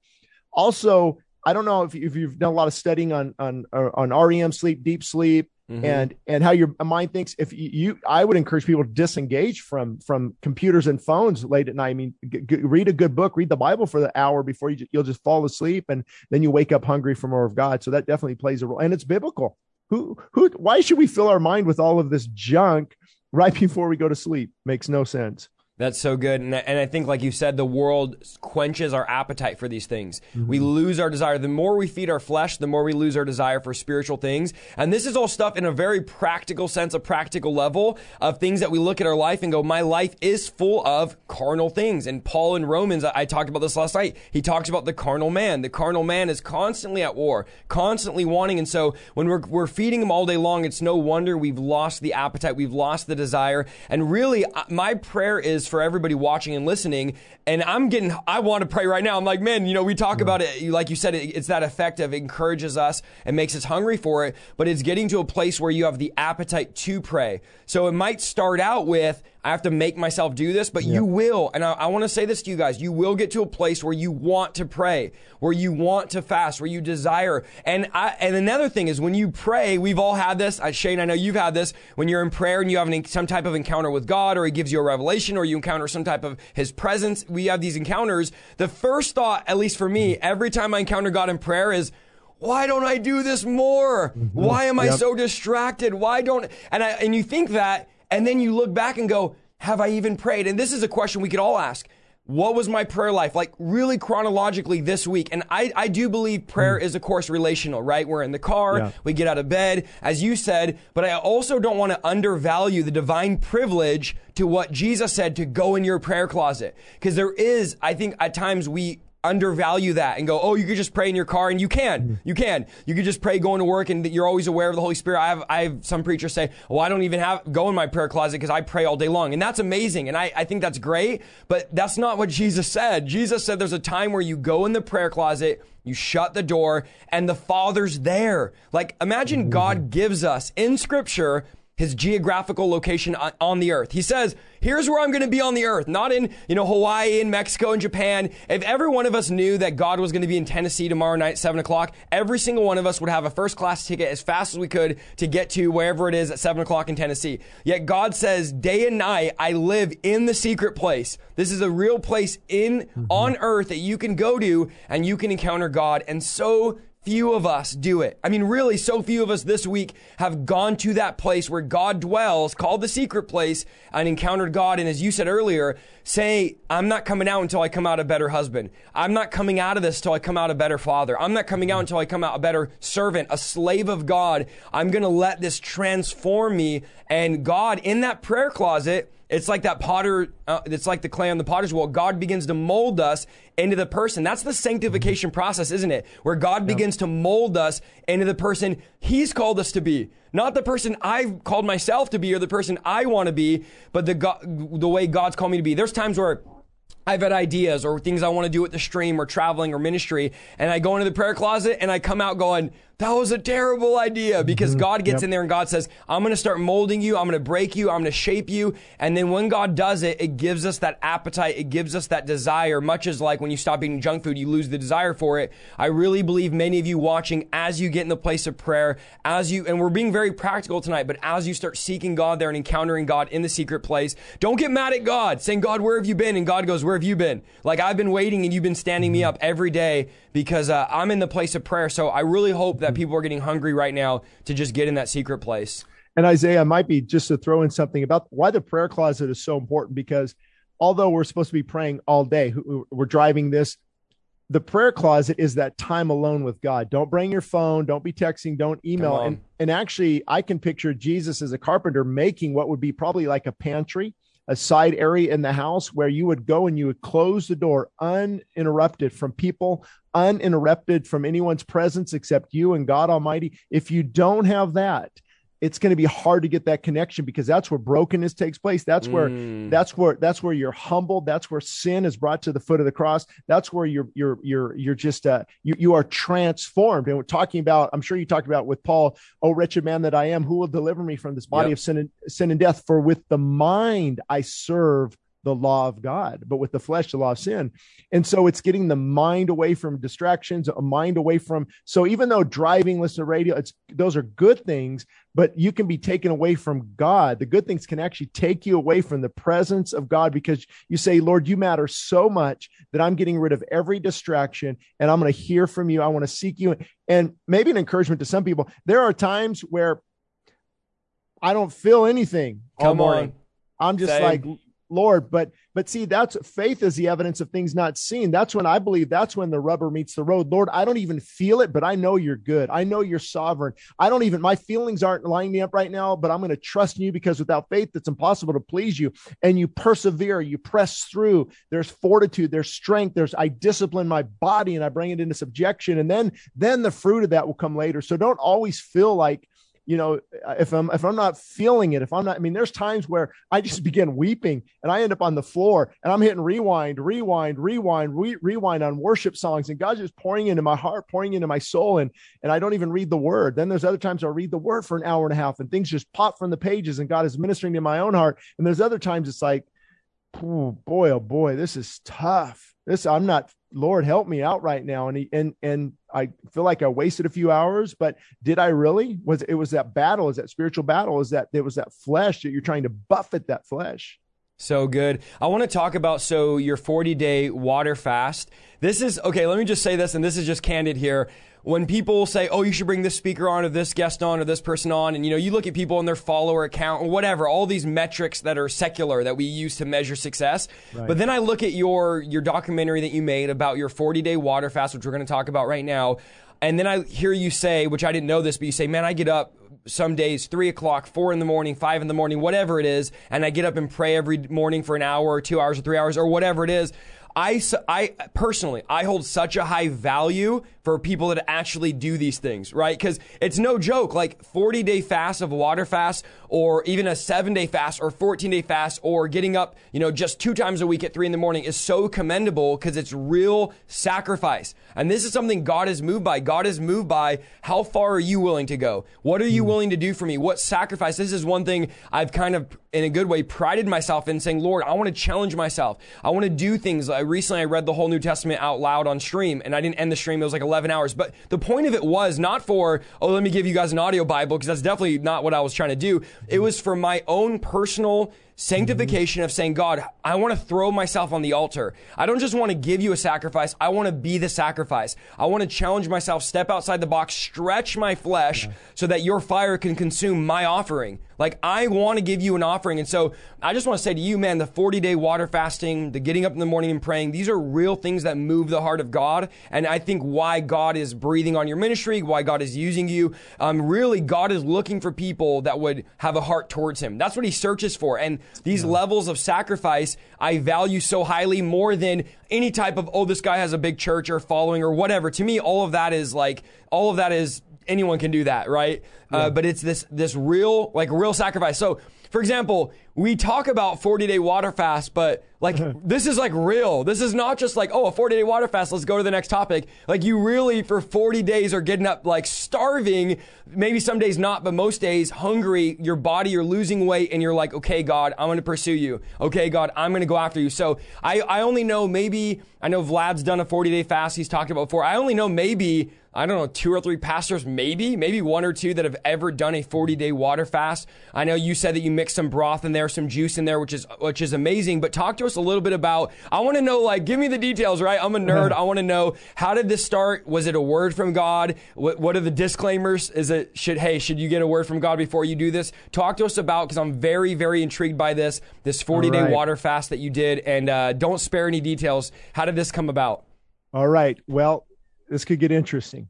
Speaker 4: Also, I don't know if, if you've done a lot of studying on on on REM sleep, deep sleep,
Speaker 3: Mhm.
Speaker 4: and and how your mind thinks. If you, I would encourage people to disengage from from computers and phones late at night. I mean, g- g- read a good book, read the Bible for the hour before you you'll just fall asleep, and then you wake up hungry for more of God. So that definitely plays a role, and it's biblical. Who who? Why should we fill our mind with all of this junk right before we go to sleep? Makes no sense.
Speaker 3: That's so good. And, I- and I think, like you said, the world quenches our appetite for these things. We lose our desire. The more we feed our flesh, the more we lose our desire for spiritual things. And this is all stuff in a very practical sense, a practical level of things that we look at our life and go, my life is full of carnal things. And Paul in Romans, I, I talked about this last night. He talks about the carnal man. The carnal man is constantly at war, constantly wanting. And so when we're, we're feeding him all day long, it's no wonder we've lost the appetite. We've lost the desire. And really, uh, my prayer is for everybody watching and listening. And I'm getting, I want to pray right now. I'm like, man, you know, we talk about it. Like you said, it, it's that effect of encourages us and makes us hungry for it. But it's getting to a place where you have the appetite to pray. So it might start out with, I have to make myself do this, but you will. And I, I want to say this to you guys. You will get to a place where you want to pray, where you want to fast, where you desire. And I, and another thing is when you pray, we've all had this. Shane, I know you've had this. When you're in prayer and you have an, some type of encounter with God, or He gives you a revelation, or you encounter some type of His presence, we have these encounters. The first thought, at least for me, mm-hmm. every time I encounter God in prayer is, why don't I do this more? Mm-hmm. Why am I
Speaker 4: Yep.
Speaker 3: so distracted? Why don't and I and you think that and then you look back and go, have I even prayed? And this is a question we could all ask. What was my prayer life like really chronologically this week? And I, I do believe prayer hmm. is, of course, relational, right? We're in the car,
Speaker 4: Yeah.
Speaker 3: we get out of bed, as you said, but I also don't want to undervalue the divine privilege to what Jesus said to go in your prayer closet. Because there is, I think at times we undervalue that and go, oh, you could just pray in your car, and you can, mm-hmm. you can, you could just pray going to work, and you're always aware of the Holy Spirit. I have, I have some preachers say, well, I don't even have go in my prayer closet because I pray all day long, and that's amazing, and I, I think that's great, but that's not what Jesus said. Jesus said there's a time where you go in the prayer closet. You shut the door and the Father's there. Like, imagine mm-hmm. God gives us in Scripture his geographical location on, the earth. He says, here's where I'm going to be on the earth, not in, you know, Hawaii and Mexico and Japan. If every one of us knew that God was going to be in Tennessee tomorrow night, seven o'clock, every single one of us would have a first class ticket as fast as we could to get to wherever it is at seven o'clock in Tennessee. Yet God says, day and night, I live in the secret place. This is a real place in, mm-hmm. on earth that you can go to and you can encounter God. And so few of us do it. I mean, really, so few of us this week have gone to that place where God dwells, called the secret place, and encountered God. And as you said earlier, say, I'm not coming out until I come out a better husband. I'm not coming out of this until I come out a better father. I'm not coming out until I come out a better servant, a slave of God. I'm going to let this transform me. And God, in that prayer closet, it's like that potter, uh, it's like the clay on the potter's wheel. God begins to mold us into the person. That's the sanctification process, isn't it? Where God begins to mold us into the person He's called us to be. Not the person I've called myself to be or the person I want to be, but the, God, the way God's called me to be. There's times where I've had ideas or things I want to do with the stream or traveling or ministry, and I go into the prayer closet and I come out going, that was a terrible idea because mm-hmm. God gets
Speaker 4: Yep.
Speaker 3: in there and God says, I'm going to start molding you. I'm going to break you. I'm going to shape you. And then when God does it, it gives us that appetite. It gives us that desire, much as like when you stop eating junk food, you lose the desire for it. I really believe many of you watching as you get in the place of prayer, as you, and we're being very practical tonight, but as you start seeking God there and encountering God in the secret place, don't get mad at God saying, God, where have you been? And God goes, where have you been? Like I've been waiting and you've been standing me mm-hmm. up every day because uh, I'm in the place of prayer. So I really hope that people are getting hungry right now to just get in that secret place.
Speaker 4: And Isaiah might be just to throw in something about why the prayer closet is so important because although we're supposed to be praying all day, we're driving this. The prayer closet is that time alone with God. Don't bring your phone. Don't be texting. Don't email. And and actually, I can picture Jesus as a carpenter making what would be probably like a pantry, a side area in the house where you would go and you would close the door uninterrupted from people, uninterrupted from anyone's presence except you and God Almighty. If you don't have that, it's going to be hard to get that connection because that's where brokenness takes place. That's where
Speaker 3: Mm.
Speaker 4: that's where that's where you're humbled. That's where sin is brought to the foot of the cross. That's where you're you're you're you're just uh you you are transformed. And we're talking about. I'm sure you talked about with Paul. Oh, wretched man that I am, who will deliver me from this body
Speaker 3: Yep.
Speaker 4: of sin and sin and death? For with the mind I serve the law of God, but with the flesh, the law of sin. And so it's getting the mind away from distractions, a mind away from. So even though driving, listen to radio, it's those are good things, but you can be taken away from God. The good things can actually take you away from the presence of God because you say, Lord, you matter so much that I'm getting rid of every distraction and I'm going to hear from you. I want to seek you. And maybe an encouragement to some people. There are times where I don't feel anything all
Speaker 3: Come
Speaker 4: morning.
Speaker 3: on.
Speaker 4: I'm just
Speaker 3: Same.
Speaker 4: like, Lord, but but see, that's faith is the evidence of things not seen. That's when I believe that's when the rubber meets the road. Lord, I don't even feel it, but I know you're good. I know you're sovereign. I don't even my feelings aren't lining me up right now, but I'm going to trust in you because without faith, it's impossible to please you. And you persevere, you press through. There's fortitude, there's strength. There's I discipline my body and I bring it into subjection, and then then the fruit of that will come later. So don't always feel like you know if i'm if i'm not feeling it if i'm not i mean there's times where i just begin weeping and i end up on the floor and i'm hitting rewind rewind rewind re- rewind on worship songs and god's just pouring into my heart pouring into my soul and and i don't even read the word. Then there's other times i'll read the word for an hour and a half and things just pop from the pages and god is ministering to my own heart. And there's other times it's like oh boy oh boy this is tough. This i'm not lord help me out right now. And he, and and i feel like i wasted a few hours but did i really was it was that battle is that spiritual battle is that it was that flesh that you're trying to buffet that flesh
Speaker 3: So good. I want to talk about so your 40 day water fast. This is okay. Let me just say this, and this is just candid here. When people say, "Oh, you should bring this speaker on, or this guest on, or this person on," and you know, you look at people and their follower account or whatever, all these metrics that are secular that we use to measure success. But then I look at your your documentary that you made about your 40 day water fast, which we're going to talk about right now. And then I hear you say, which I didn't know this, but you say, "Man, I get up some days three o'clock, four in the morning, five in the morning, whatever it is, and I get up and pray every morning for an hour or two hours or three hours or whatever it is. I, I personally, I hold such a high value for people that actually do these things, right? Because it's no joke. Like 40 day fast of a water fast, or even a seven day fast, or 14 day fast, or getting up, you know, just two times a week at three in the morning is so commendable because it's real sacrifice. And this is something God is moved by. God is moved by how far are you willing to go? What are you mm. willing to do for me? What sacrifice? This is one thing I've kind of, in a good way, prided myself in saying, Lord, I want to challenge myself. I want to do things. I recently I read the whole New Testament out loud on stream, and I didn't end the stream. It was like 11 hours. But the point of it was not for, oh, let me give you guys an audio Bible, because that's definitely not what I was trying to do. It was for my own personal Sanctification of saying, God, I want to throw myself on the altar. I don't just want to give you a sacrifice. I want to be the sacrifice. I want to challenge myself, step outside the box, stretch my flesh yeah. so that your fire can consume my offering. Like I want to give you an offering. And so I just want to say to you, man, the 40 day water fasting, the getting up in the morning and praying, these are real things that move the heart of God. And I think why God is breathing on your ministry, why God is using you. Um, really, God is looking for people that would have a heart towards him. That's what he searches for. And these yeah. levels of sacrifice I value so highly more than any type of, oh, this guy has a big church or following or whatever. To me, all of that is like, all of that is anyone can do that, right? Uh, yeah. Uh, but it's this this real like real sacrifice. So, for example, we talk about 40 day water fast, but like this is like real. This is not just like, oh, a 40 day water fast, let's go to the next topic. Like you really for 40 days are getting up like starving, maybe some days not, but most days hungry, your body, you're losing weight and you're like, okay, God, I'm going to pursue you. Okay, God, I'm going to go after you. So I, I only know maybe, I know Vlad's done a 40 day fast. He's talked about before. I only know maybe I don't know, two or three pastors, maybe, maybe one or two that have ever done a 40 day water fast. I know you said that you mixed some broth in there, some juice in there, which is, which is amazing, but talk to us a little bit about, I want to know, like, give me the details, right? I'm a nerd. I want to know, how did this start? Was it a word from God? What, what are the disclaimers? Is it, should, hey, should you get a word from God before you do this? Talk to us about, because I'm very, very intrigued by this, this 40 day right. water fast that you did, and uh, don't spare any details. How did this come about?
Speaker 4: All right. Well, this could get interesting.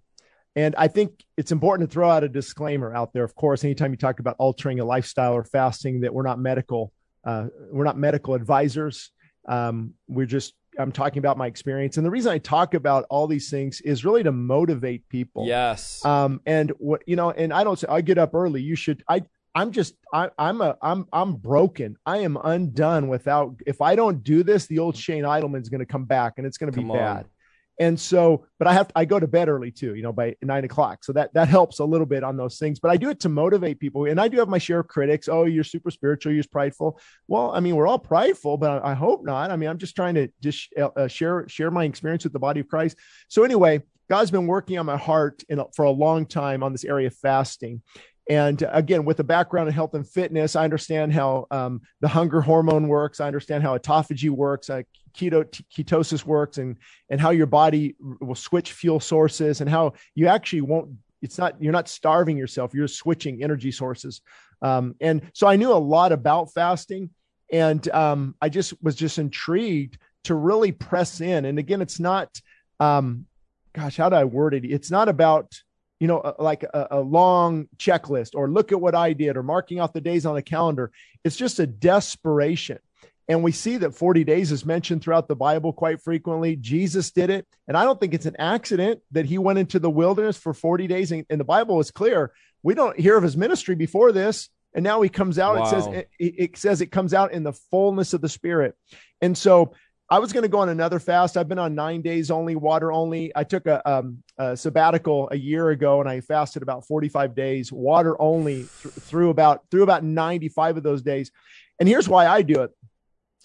Speaker 4: And I think it's important to throw out a disclaimer out there. Of course, anytime you talk about altering a lifestyle or fasting, that we're not medical, uh, we're not medical advisors. Um, we're just I'm talking about my experience, and the reason I talk about all these things is really to motivate people.
Speaker 3: Yes.
Speaker 4: Um, and what you know, and I don't say I get up early. You should. I I'm just I, I'm a I'm I'm broken. I am undone without. If I don't do this, the old Shane Idleman's going to come back, and it's going to be bad. And so, but I have I go to bed early too, you know, by nine o'clock. So that that helps a little bit on those things. But I do it to motivate people, and I do have my share of critics. Oh, you're super spiritual, you're prideful. Well, I mean, we're all prideful, but I, hope not. I mean, I'm just trying to just uh, uh, share share my experience with the body of Christ. So anyway, God's been working on my heart in, for a long time on this area of fasting. And again, with a background in health and fitness, I understand how um, the hunger hormone works. I understand how autophagy works, uh, keto ketosis works, and and how your body will switch fuel sources, and how you actually won't. It's not you're not starving yourself. You're switching energy sources. Um, and so I knew a lot about fasting, and um, I just was just intrigued to really press in. And again, it's not. Um, gosh, how do I word it? It's not about you know, like a, a, long checklist or look at what I did or marking off the days on the calendar. It's just a desperation. And we see that 40 days is mentioned throughout the Bible quite frequently. Jesus did it. And I don't think it's an accident that he went into the wilderness for 40 days. And, and the Bible is clear. We don't hear of his ministry before this. And now he comes out, wow. it says it, it says it comes out in the fullness of the spirit. And so I was going to go on another fast. I've been on nine days only, water only. I took a, um, a sabbatical a year ago, and I fasted about 45 days, water only th- through about through about 95 of those days. And here's why I do it.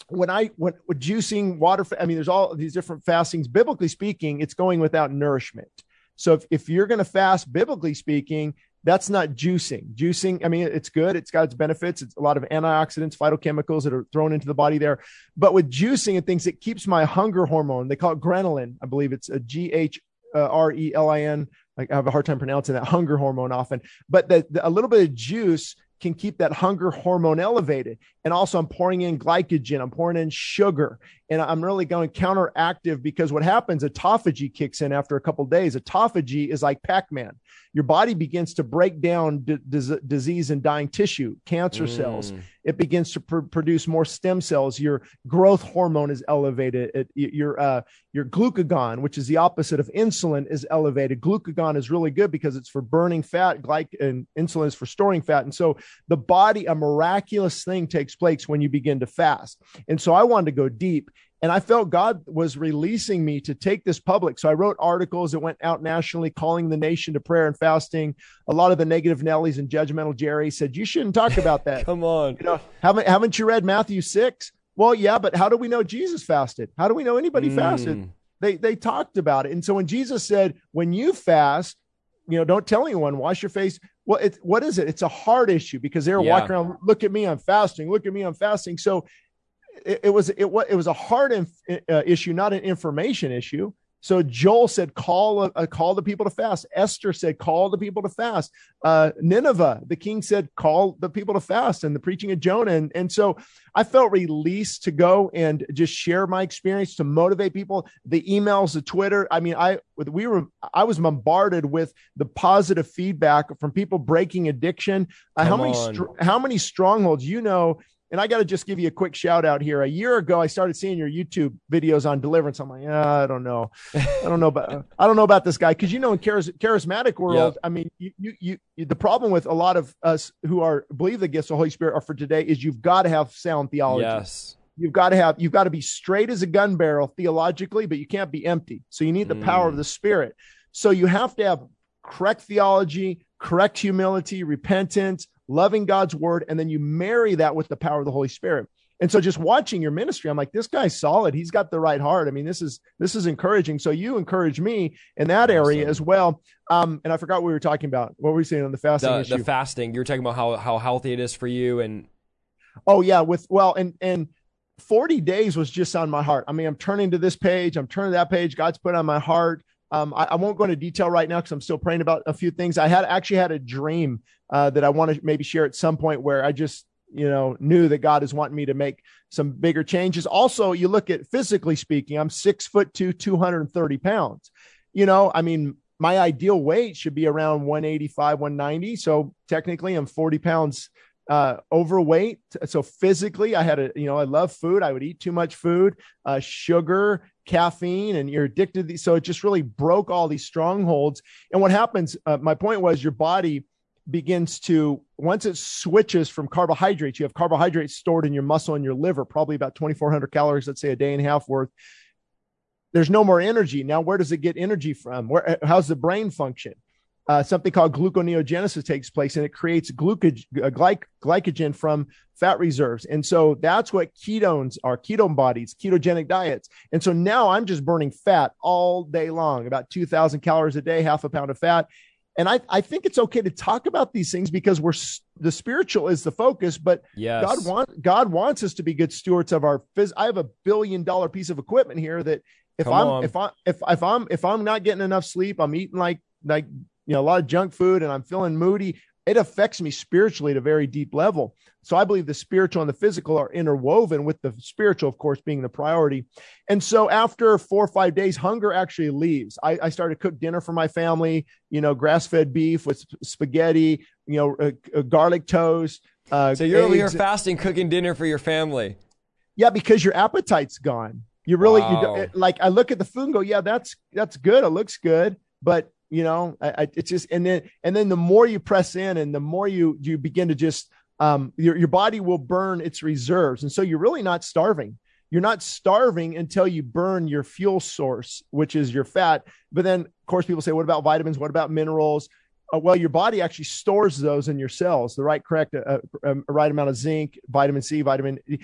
Speaker 4: When I when juicing water, I mean, there's all these different fastings. Biblically speaking, it's going without nourishment. So if, if you're going to fast, biblically speaking, that's not juicing. Juicing, I mean, it's good. It's got its benefits. It's a lot of antioxidants, phytochemicals that are thrown into the body there. But with juicing and things, it keeps my hunger hormone. They call it ghrelin. I believe it's a G H R E L I N. I have a hard time pronouncing that hunger hormone often. But the, the, a little bit of juice can keep that hunger hormone elevated. And also, I'm pouring in glycogen, I'm pouring in sugar. And I'm really going counteractive because what happens, autophagy kicks in after a couple days. Autophagy is like Pac-Man. Your body begins to break down d- d- disease and dying tissue, cancer mm. cells. It begins to pr- produce more stem cells. Your growth hormone is elevated. It, your uh, your glucagon, which is the opposite of insulin, is elevated. Glucagon is really good because it's for burning fat. Glyc and insulin is for storing fat. And so the body, a miraculous thing takes place when you begin to fast. And so I wanted to go deep and I felt God was releasing me to take this public. So I wrote articles that went out nationally calling the nation to prayer and fasting. A lot of the negative Nellies and judgmental Jerry said, You shouldn't talk about that.
Speaker 3: Come on.
Speaker 4: You know, haven't, haven't you read Matthew 6? Well, yeah, but how do we know Jesus fasted? How do we know anybody mm. fasted? They, they talked about it. And so when Jesus said, When you fast, you know, don't tell anyone, wash your face. Well, it's what is it? It's a heart issue because they're yeah. walking around, look at me, I'm fasting, look at me, I'm fasting. So it, it was it was it was a hard inf- uh, issue, not an information issue. So Joel said, "Call uh, call the people to fast." Esther said, "Call the people to fast." Uh, Nineveh, the king said, "Call the people to fast." And the preaching of Jonah, and, and so I felt released to go and just share my experience to motivate people. The emails, the Twitter. I mean, I we were I was bombarded with the positive feedback from people breaking addiction. Uh, how many str- how many strongholds you know and I got to just give you a quick shout out here. A year ago, I started seeing your YouTube videos on deliverance. I'm like, I don't know, I don't know about, I don't know about this guy because you know in charis- charismatic world, yep. I mean, you, you, you, the problem with a lot of us who are believe the gifts of the Holy Spirit are for today is you've got to have sound theology.
Speaker 3: Yes.
Speaker 4: You've got to have, you've got to be straight as a gun barrel theologically, but you can't be empty. So you need the mm. power of mm. the Spirit. So you have to have correct theology, correct humility, repentance, loving God's word, and then you marry that with the power of the Holy Spirit. And so just watching your ministry, I'm like, this guy's solid. He's got the right heart. I mean, this is this is encouraging. So you encourage me in that area as well. Um, and I forgot what we were talking about. What were we saying on the fasting
Speaker 3: the,
Speaker 4: issue?
Speaker 3: The fasting. You were talking about how how healthy it is for you and
Speaker 4: oh yeah, with well and and 40 days was just on my heart. I mean, I'm turning to this page, I'm turning to that page. God's put on my heart. Um, I, I, won't go into detail right now because I'm still praying about a few things. I had actually had a dream uh, that I want to maybe share at some point where I just you know knew that God is wanting me to make some bigger changes. Also, you look at physically speaking, I'm six foot two, 230 pounds. You know, I mean, my ideal weight should be around 185, 190. So technically, I'm 40 pounds uh, overweight. So physically, I had a, you know, I love food. I would eat too much food, uh, sugar, caffeine and you're addicted to these. So it just really broke all these strongholds. And what happens, uh, my point was your body begins to, once it switches from carbohydrates, you have carbohydrates stored in your muscle and your liver, probably about 2,400 calories, let's say a day and a half worth. There's no more energy. Now, where does it get energy from? Where, how's the brain function? uh, something called gluconeogenesis takes place and it creates glucog- uh, glyc- glycogen from fat reserves. And so that's what ketones are ketone bodies, ketogenic diets. And so now I'm just burning fat all day long, about 2,000 calories a day, half a pound of fat. And I, I think it's okay to talk about these things because we're the spiritual is the focus, but
Speaker 3: yes.
Speaker 4: God want God wants us to be good stewards of our phys. I have a billion dollar piece of equipment here that if Come I'm on. if I if if I'm if I'm not getting enough sleep, I'm eating like like you know, a lot of junk food and I'm feeling moody, it affects me spiritually at a very deep level. So I believe the spiritual and the physical are interwoven with the spiritual, of course, being the priority. And so after four or five days, hunger actually leaves. I, I started to cook dinner for my family, you know, grass fed beef with spaghetti, you know, uh, uh, garlic toast. Uh,
Speaker 3: so you're eggs. over here fasting, cooking dinner for your family.
Speaker 4: Yeah, because your appetite's gone. You really, wow. you like, I look at the food and go, yeah, that's, that's good. It looks good. But you know I, I, it's just and then and then the more you press in and the more you you begin to just um your, your body will burn its reserves. And so you're really not starving. You're not starving until you burn your fuel source which is your fat. But then of course people say what about vitamins? What about minerals? Uh, well your body actually stores those in your cells the right correct uh, uh, right amount of zinc vitamin c vitamin e,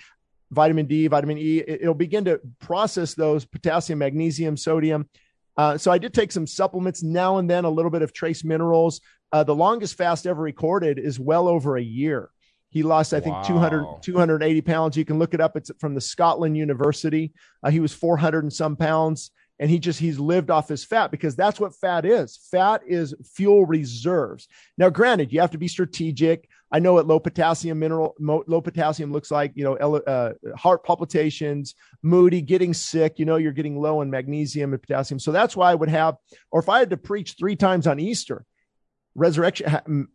Speaker 4: vitamin d vitamin e. It'll begin to process those potassium magnesium sodium uh, so I did take some supplements now and then, a little bit of trace minerals. Uh, the longest fast ever recorded is well over a year. He lost, I think, wow. 200, 280 pounds. You can look it up. It's from the Scotland University. Uh, he was 400 and some pounds. And he just, he's lived off his fat because that's what fat is. Fat is fuel reserves. Now, granted, you have to be strategic. I know what low potassium mineral, low potassium looks like, you know, uh, heart palpitations, moody, getting sick, you know, you're getting low in magnesium and potassium. So that's why I would have, or if I had to preach three times on Easter, resurrection,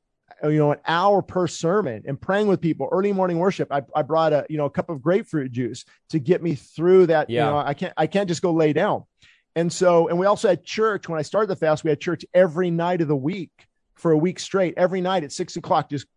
Speaker 4: you know, an hour per sermon and praying with people, early morning worship. I, I brought a, you know, a cup of grapefruit juice to get me through that. Yeah. You know, I can't, I can't just go lay down. And so, and we also had church when I started the fast, we had church every night of the week for a week straight, every night at six o'clock, just,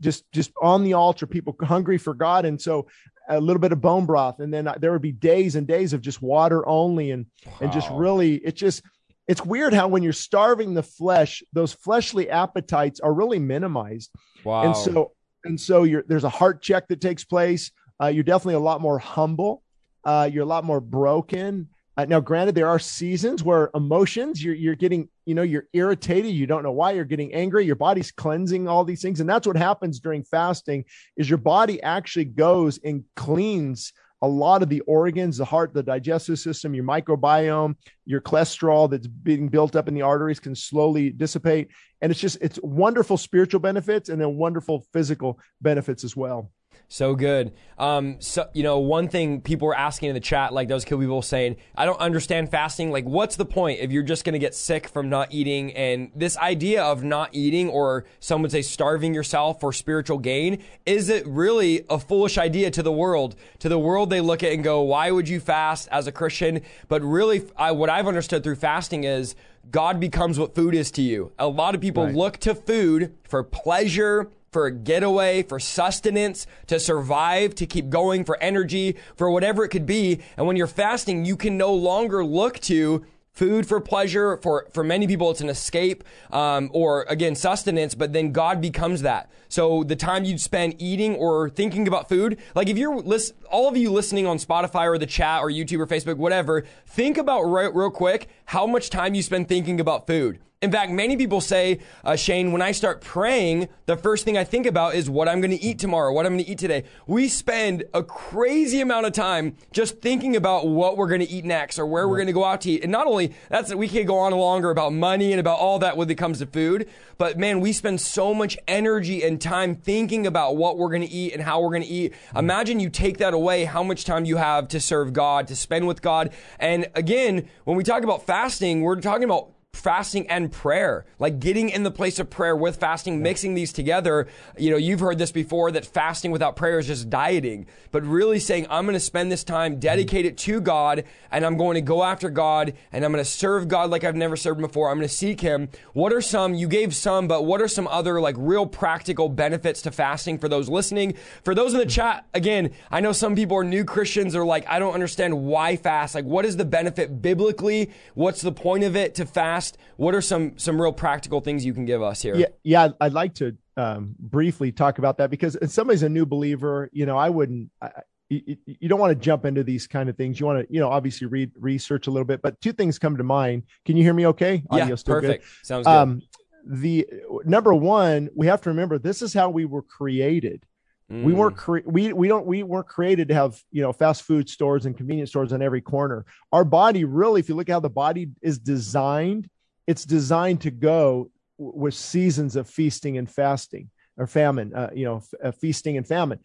Speaker 4: just, just on the altar, people hungry for God. And so a little bit of bone broth. And then there would be days and days of just water only. And, wow. and just really, it just, it's weird how when you're starving the flesh, those fleshly appetites are really minimized. Wow. And so, and so you're, there's a heart check that takes place. Uh, you're definitely a lot more humble. Uh, you're a lot more broken. Uh, now, granted, there are seasons where emotions you're you're getting, you know, you're irritated. You don't know why you're getting angry. Your body's cleansing all these things, and that's what happens during fasting. Is your body actually goes and cleans a lot of the organs, the heart, the digestive system, your microbiome, your cholesterol that's being built up in the arteries can slowly dissipate, and it's just it's wonderful spiritual benefits and then wonderful physical benefits as well.
Speaker 3: So good. Um, so you know, one thing people were asking in the chat, like those kill people saying, "I don't understand fasting. Like, what's the point if you're just going to get sick from not eating?" And this idea of not eating, or some would say starving yourself for spiritual gain, is it really a foolish idea to the world? To the world, they look at and go, "Why would you fast as a Christian?" But really, I, what I've understood through fasting is God becomes what food is to you. A lot of people right. look to food for pleasure for a getaway, for sustenance, to survive, to keep going, for energy, for whatever it could be. And when you're fasting, you can no longer look to food for pleasure for for many people it's an escape um, or again sustenance but then god becomes that so the time you'd spend eating or thinking about food like if you're list, all of you listening on spotify or the chat or youtube or facebook whatever think about real, real quick how much time you spend thinking about food in fact, many people say, uh, Shane, when I start praying, the first thing I think about is what I'm going to eat tomorrow, what I'm going to eat today. We spend a crazy amount of time just thinking about what we're going to eat next or where we're going to go out to eat. And not only that's, we could go on longer about money and about all that when it comes to food, but man, we spend so much energy and time thinking about what we're going to eat and how we're going to eat. Imagine you take that away, how much time you have to serve God, to spend with God. And again, when we talk about fasting, we're talking about fasting and prayer, like getting in the place of prayer with fasting, mixing these together. You know, you've heard this before that fasting without prayer is just dieting, but really saying, I'm going to spend this time, mm-hmm. dedicate it to God, and I'm going to go after God, and I'm going to serve God like I've never served before. I'm going to seek Him. What are some, you gave some, but what are some other like real practical benefits to fasting for those listening? For those in the mm-hmm. chat, again, I know some people are new Christians are like, I don't understand why fast. Like, what is the benefit biblically? What's the point of it to fast? What are some some real practical things you can give us here?
Speaker 4: Yeah, yeah, I'd like to um, briefly talk about that because if somebody's a new believer, you know, I wouldn't. I, you, you, don't want to jump into these kind of things. You want to, you know, obviously read research a little bit. But two things come to mind. Can you hear me? Okay,
Speaker 3: Audio yeah, perfect. Good? Sounds good. Um,
Speaker 4: the number one, we have to remember this is how we were created. We mm. weren't cre- we we don't we weren't created to have you know fast food stores and convenience stores on every corner. Our body really, if you look at how the body is designed, it's designed to go with seasons of feasting and fasting or famine, uh, you know, f- uh, feasting and famine.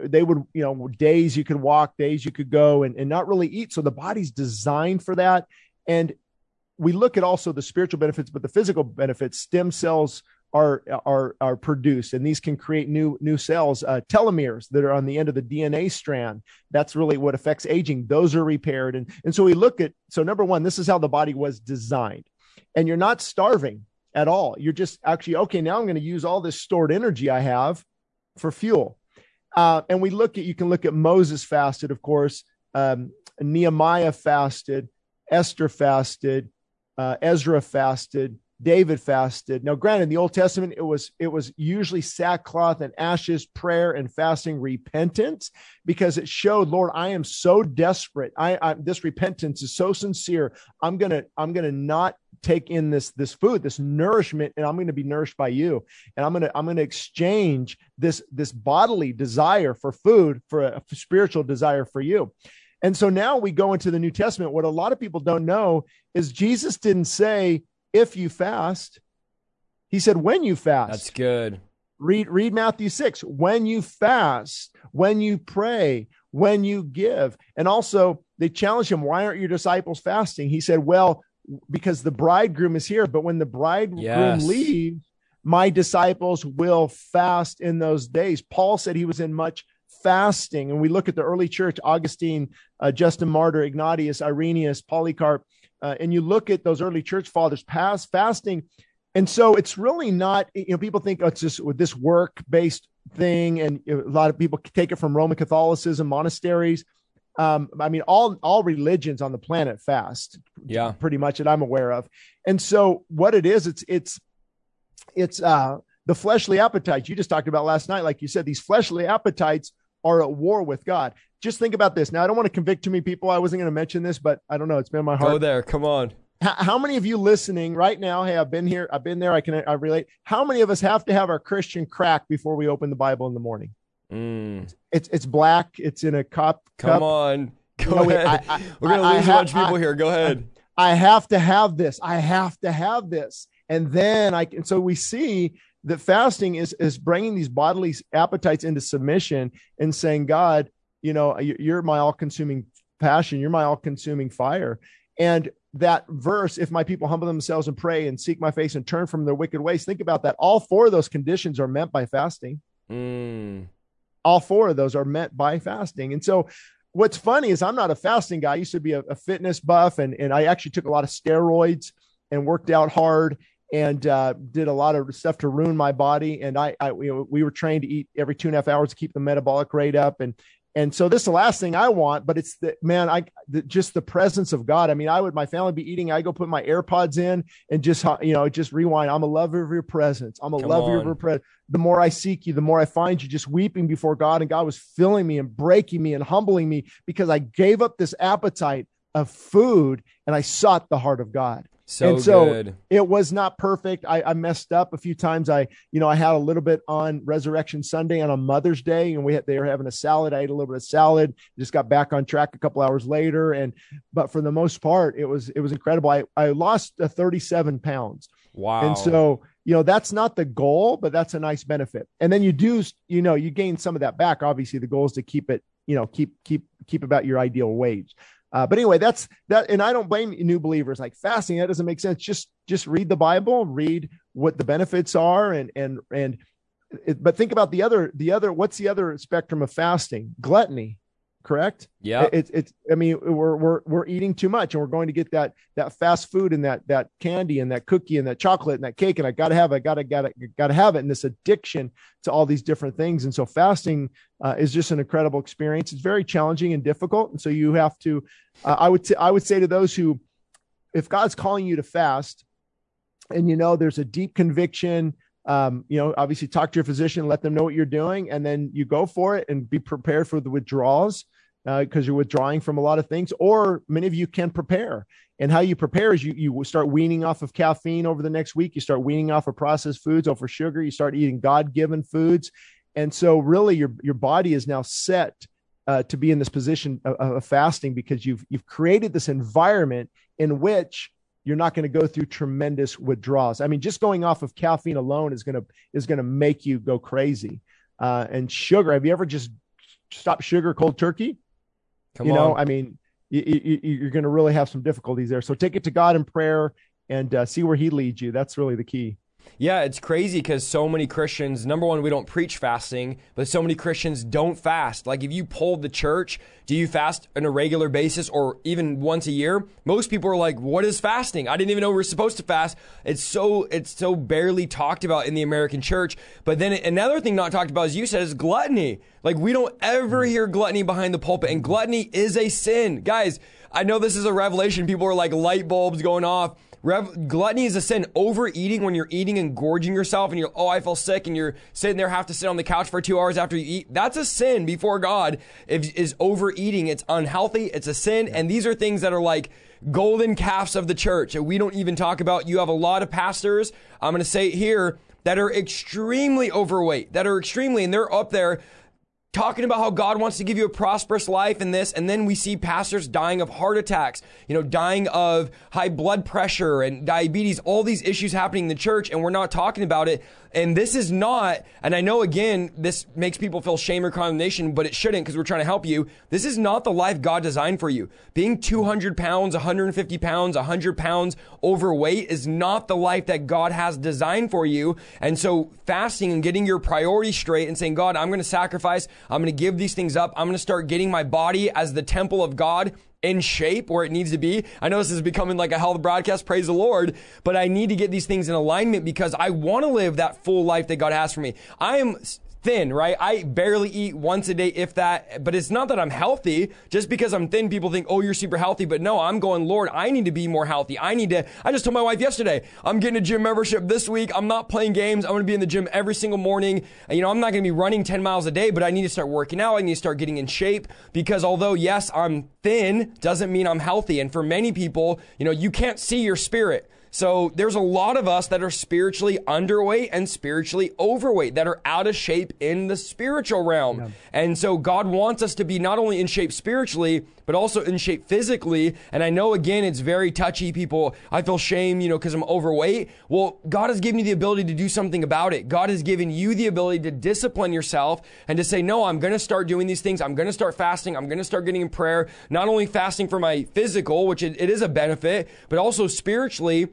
Speaker 4: They would, you know, days you could walk, days you could go and, and not really eat. So the body's designed for that. And we look at also the spiritual benefits, but the physical benefits, stem cells are are are produced and these can create new new cells uh, telomeres that are on the end of the dna strand that's really what affects aging those are repaired and and so we look at so number one this is how the body was designed and you're not starving at all. You're just actually, okay, now I'm going to use all this stored energy I have for fuel. Uh, and we look at, you can look at Moses fasted, of course, um, Nehemiah fasted, Esther fasted, uh, Ezra fasted, David fasted. Now, granted, in the Old Testament, it was it was usually sackcloth and ashes, prayer and fasting, repentance, because it showed, Lord, I am so desperate. I, I this repentance is so sincere. I'm gonna I'm gonna not take in this this food, this nourishment, and I'm going to be nourished by you. And I'm gonna I'm gonna exchange this this bodily desire for food for a spiritual desire for you. And so now we go into the New Testament. What a lot of people don't know is Jesus didn't say if you fast. He said when you fast.
Speaker 3: That's good.
Speaker 4: Read read Matthew 6. When you fast, when you pray, when you give. And also they challenged him, why aren't your disciples fasting? He said, Well, because the bridegroom is here, but when the bridegroom
Speaker 3: Yes.
Speaker 4: leaves, my disciples will fast in those days. Paul said he was in much fasting. And we look at the early church, Augustine, uh, Justin Martyr, Ignatius, Irenaeus, Polycarp, uh, and you look at those early church fathers past fasting. And so it's really not, you know, people think oh, it's just this work based thing. And a lot of people take it from Roman Catholicism, monasteries. Um, I mean, all, all religions on the planet fast
Speaker 3: Yeah.
Speaker 4: pretty much that I'm aware of. And so what it is, it's it's it's uh the fleshly appetites you just talked about last night. Like you said, these fleshly appetites are at war with God. Just think about this. Now, I don't want to convict too many people. I wasn't going to mention this, but I don't know. It's been in my heart.
Speaker 3: Go there. Come on.
Speaker 4: How, how many of you listening right now? Hey, I've been here. I've been there. I can I relate. How many of us have to have our Christian crack before we open the Bible in the morning?
Speaker 3: Mm,
Speaker 4: It's it's black. It's in a cup.
Speaker 3: come
Speaker 4: cup.
Speaker 3: on. Go
Speaker 4: No,
Speaker 3: ahead.
Speaker 4: I- I-
Speaker 3: We're gonna
Speaker 4: I- I
Speaker 3: lose a bunch of people here. Go ahead.
Speaker 4: I have to have this. I have to have this. And then I can, so we see that fasting is, is bringing these bodily appetites into submission and saying, God, you know, you- you're my all consuming passion. You're my all consuming fire. And that verse, if my people humble themselves and pray and seek my face and turn from their wicked ways, think about that. All four of those conditions are meant by fasting
Speaker 3: Mm,
Speaker 4: all four of those are meant by fasting. And so what's funny is I'm not a fasting guy. I used to be a, a fitness buff and, and I actually took a lot of steroids and worked out hard and uh, did a lot of stuff to ruin my body. And I, I we, we were trained to eat every two and a half hours to keep the metabolic rate up. And and so this is the last thing I want, but it's the man, I the, just the presence of God. I mean, I would my family be eating. I go put my AirPods in and just you know just rewind. I'm a lover of your presence. I'm a
Speaker 3: Come
Speaker 4: lover of your presence the more I seek you, the more I find you just weeping before God. And God was filling me and breaking me and humbling me because I gave up this appetite of food and I sought the heart of God.
Speaker 3: So,
Speaker 4: And so-
Speaker 3: good.
Speaker 4: It was not perfect. I, I messed up a few times. I, you know, I had a little bit on Resurrection Sunday and on Mother's Day, and we had, they were having a salad. I ate a little bit of salad, just got back on track a couple hours later. And, but for the most part, it was, it was incredible. I, I lost uh, 37 pounds.
Speaker 3: Wow.
Speaker 4: And so, you know, that's not the goal, but that's a nice benefit. And then you do, you know, you gain some of that back. Obviously, the goal is to keep it, you know, keep keep keep about your ideal wage. Uh, but anyway, that's that. And I don't blame new believers like fasting. That doesn't make sense. Just just read the Bible, read what the benefits are, and and and. It, but think about the other the other. What's the other spectrum of fasting? Gluttony, correct?
Speaker 3: yeah.
Speaker 4: It's it's. I mean, we're we're we're eating too much, and we're going to get that that fast food and that that candy and that cookie and that chocolate and that cake, and I got to have, it, I got to got to got to have it, and this addiction to all these different things. And so, fasting uh, is just an incredible experience. It's very challenging and difficult, and so you have to. Uh, I would t- I would say to those who, if God's calling you to fast, and you know there's a deep conviction um, you know, obviously talk to your physician, let them know what you're doing, and then you go for it and be prepared for the withdrawals because you're withdrawing from a lot of things. Or many of you can prepare, and how you prepare is you you start weaning off of caffeine over the next week. You start weaning off of processed foods, over sugar. You start eating God given foods, and so really your your body is now set. Uh, to be in this position of, of fasting because you've you've created this environment in which you're not going to go through tremendous withdrawals. I mean, just going off of caffeine alone is going to is going to make you go crazy. Uh, and sugar. Have you ever just stopped sugar cold turkey?
Speaker 3: Come
Speaker 4: you
Speaker 3: on.
Speaker 4: know, I mean, you, you're going to really have some difficulties there. So take it to God in prayer and uh, see where He leads you. That's really the key.
Speaker 3: Yeah, it's crazy because so many Christians, number one, we don't preach fasting, but so many Christians don't fast. Like if you polled the church, do you fast on a regular basis or even once a year? Most people are like, what is fasting? I didn't even know we are supposed to fast. It's so, it's so barely talked about in the American church. But then another thing not talked about, as you said, is gluttony. Like we don't ever hear gluttony behind the pulpit and gluttony is a sin. Guys, I know this is a revelation. People are like light bulbs going off. Rev- gluttony is a sin. Overeating when you're eating and gorging yourself and you're, oh, I feel sick and you're sitting there, have to sit on the couch for two hours after you eat. That's a sin before God. If, is overeating. It's unhealthy. It's a sin. And these are things that are like golden calves of the church that we don't even talk about. You have a lot of pastors. I'm going to say it here that are extremely overweight, that are extremely, and they're up there talking about how God wants to give you a prosperous life and this, and then we see pastors dying of heart attacks, you know, dying of high blood pressure and diabetes, all these issues happening in the church, and we're not talking about it. And this is not, and I know again, this makes people feel shame or condemnation, but it shouldn't because we're trying to help you. This is not the life God designed for you. Being 200 pounds, 150 pounds, 100 pounds overweight is not the life that God has designed for you. And so fasting and getting your priorities straight and saying, God, I'm going to sacrifice. I'm going to give these things up. I'm going to start getting my body as the temple of God in shape where it needs to be. I know this is becoming like a health broadcast, praise the Lord, but I need to get these things in alignment because I want to live that full life that God has for me. I am thin, right? I barely eat once a day, if that, but it's not that I'm healthy. Just because I'm thin, people think, oh, you're super healthy. But no, I'm going, Lord, I need to be more healthy. I need to, I just told my wife yesterday, I'm getting a gym membership this week. I'm not playing games. I'm going to be in the gym every single morning. You know, I'm not going to be running 10 miles a day, but I need to start working out. I need to start getting in shape because although, yes, I'm thin, doesn't mean I'm healthy. And for many people, you know, you can't see your spirit. So there's a lot of us that are spiritually underweight and spiritually overweight that are out of shape in the spiritual realm. Yeah. And so God wants us to be not only in shape spiritually, but also in shape physically. And I know again, it's very touchy. People, I feel shame, you know, because I'm overweight. Well, God has given you the ability to do something about it. God has given you the ability to discipline yourself and to say, no, I'm going to start doing these things. I'm going to start fasting. I'm going to start getting in prayer, not only fasting for my physical, which it, it is a benefit, but also spiritually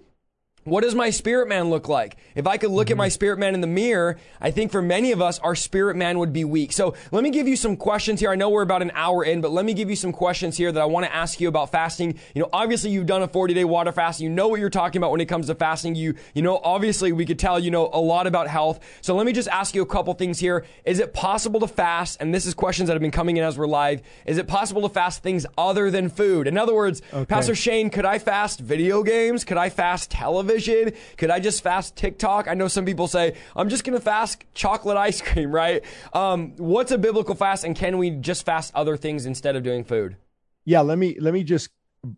Speaker 3: what does my spirit man look like? If I could look mm-hmm. at my spirit man in the mirror, I think for many of us, our spirit man would be weak. So let me give you some questions here. I know we're about an hour in, but let me give you some questions here that I want to ask you about fasting. You know, obviously you've done a 40 day water fast. You know what you're talking about when it comes to fasting. You, you know, obviously we could tell you know a lot about health. So let me just ask you a couple things here. Is it possible to fast? And this is questions that have been coming in as we're live. Is it possible to fast things other than food? In other words, okay. Pastor Shane, could I fast video games? Could I fast television? Could I just fast TikTok? I know some people say, I'm just going to fast chocolate ice cream, right? Um, what's a biblical fast and can we just fast other things instead of doing food?
Speaker 4: Yeah, let me let me just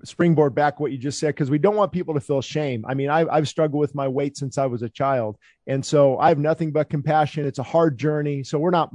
Speaker 4: springboard back what you just said because we don't want people to feel shame. I mean, I've, I've struggled with my weight since I was a child, and so I have nothing but compassion. It's a hard journey, so we're not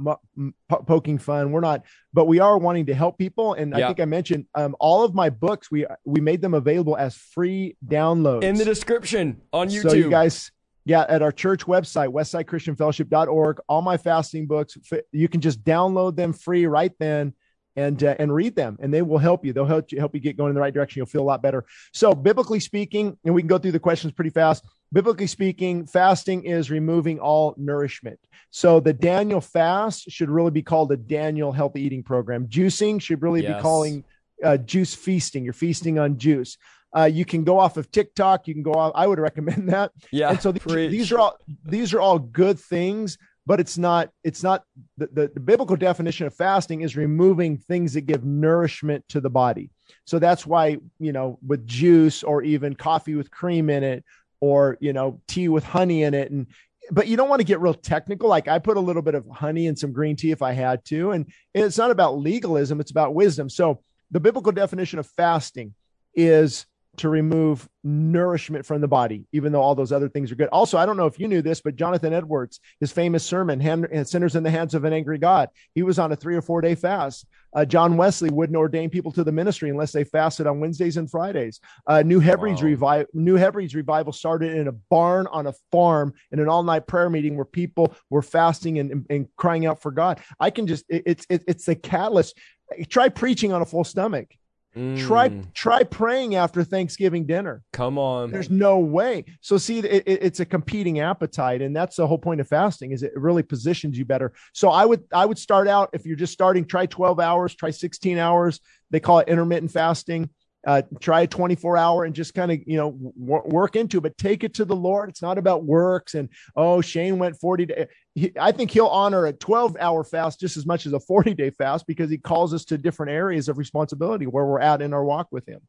Speaker 4: poking fun. We're not, but we are wanting to help people. And yeah. I think I mentioned um, all of my books. We we made them available as free downloads
Speaker 3: in the description on YouTube.
Speaker 4: So you guys. Yeah, at our church website, westsidechristianfellowship.org, all my fasting books, you can just download them free right then and uh, and read them and they will help you they'll help you help you get going in the right direction you'll feel a lot better so biblically speaking and we can go through the questions pretty fast biblically speaking fasting is removing all nourishment so the daniel fast should really be called a daniel healthy eating program juicing should really yes. be calling uh, juice feasting you're feasting on juice uh, you can go off of TikTok. You can go off. I would recommend that.
Speaker 3: Yeah.
Speaker 4: And so these, these are all these are all good things but it's not it's not the, the, the, biblical definition of fasting is removing things that give nourishment to the body. So that's why you know with juice or even coffee with cream in it or you know tea with honey in it. And but you don't want to get real technical. Like i put a little bit of honey in some green tea if i had to. And it's not about legalism it's about wisdom. So the biblical definition of fasting is to remove nourishment from the body, even though all those other things are good. Also, I don't know if you knew this, but Jonathan Edwards, his famous sermon, Sinners in the Hands of an Angry God, he was on a three or four day fast. Uh, John Wesley wouldn't ordain people to the ministry unless they fasted on Wednesdays and Fridays. Uh, New Hebrides wow. revival, New Hebrides revival started in a barn on a farm in an all night prayer meeting where people were fasting and, and, and, crying out for God. I can just, it, it's, it, it's the catalyst. Try preaching on a full stomach Mm. Try try praying after Thanksgiving dinner.
Speaker 3: Come on.
Speaker 4: There's no way. So see, it, it, it's a competing appetite, and that's the whole point of fasting. Is it really positions you better. So I would I would start out if you're just starting. Try 12 hours. Try 16 hours. They call it intermittent fasting uh, try a 24 hour and just kind of you know w- work into it but take it to the lord it's not about works and oh shane went 40 day he, i think he'll honor a 12 hour fast just as much as a 40 day fast because he calls us to different areas of responsibility where we're at in our walk with him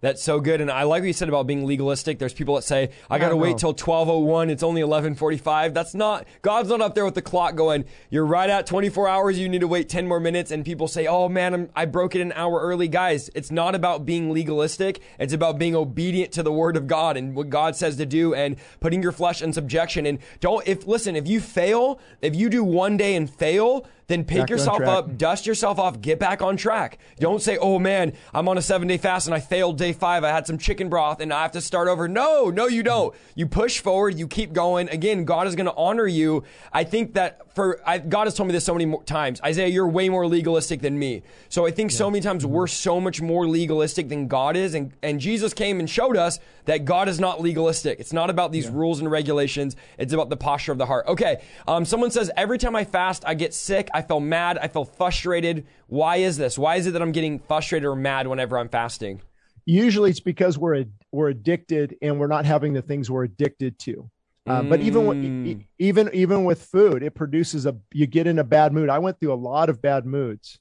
Speaker 3: that's so good. And I like what you said about being legalistic. There's people that say, I got to wait till 1201. It's only 1145. That's not, God's not up there with the clock going, you're right at 24 hours. You need to wait 10 more minutes. And people say, oh man, I'm, I broke it an hour early. Guys, it's not about being legalistic. It's about being obedient to the word of God and what God says to do and putting your flesh in subjection. And don't, if, listen, if you fail, if you do one day and fail, then pick
Speaker 4: Back
Speaker 3: yourself up, dust yourself off, get back on track. Don't say, oh man, I'm on a seven day fast and I failed day five. I had some chicken broth and I have to start over. No, no, you don't. You push forward, you keep going. Again, God is going to honor you. I think that for, I, God has told me this so many more times. Isaiah, you're way more legalistic than me. So I think so many times we're so much more legalistic than God is. And, and Jesus came and showed us that God is not legalistic. It's not about these rules and regulations. It's about the posture of the heart. Okay. Um, someone says, every time I fast, I get sick. I feel mad. I feel frustrated. Why is this? Why is it that I'm getting frustrated or mad whenever I'm fasting?
Speaker 4: Usually it's because we're we're addicted and we're not having the things we're addicted to. Uh, But even with, e- even even with food, it produces a you get in a bad mood. I went through a lot of bad moods,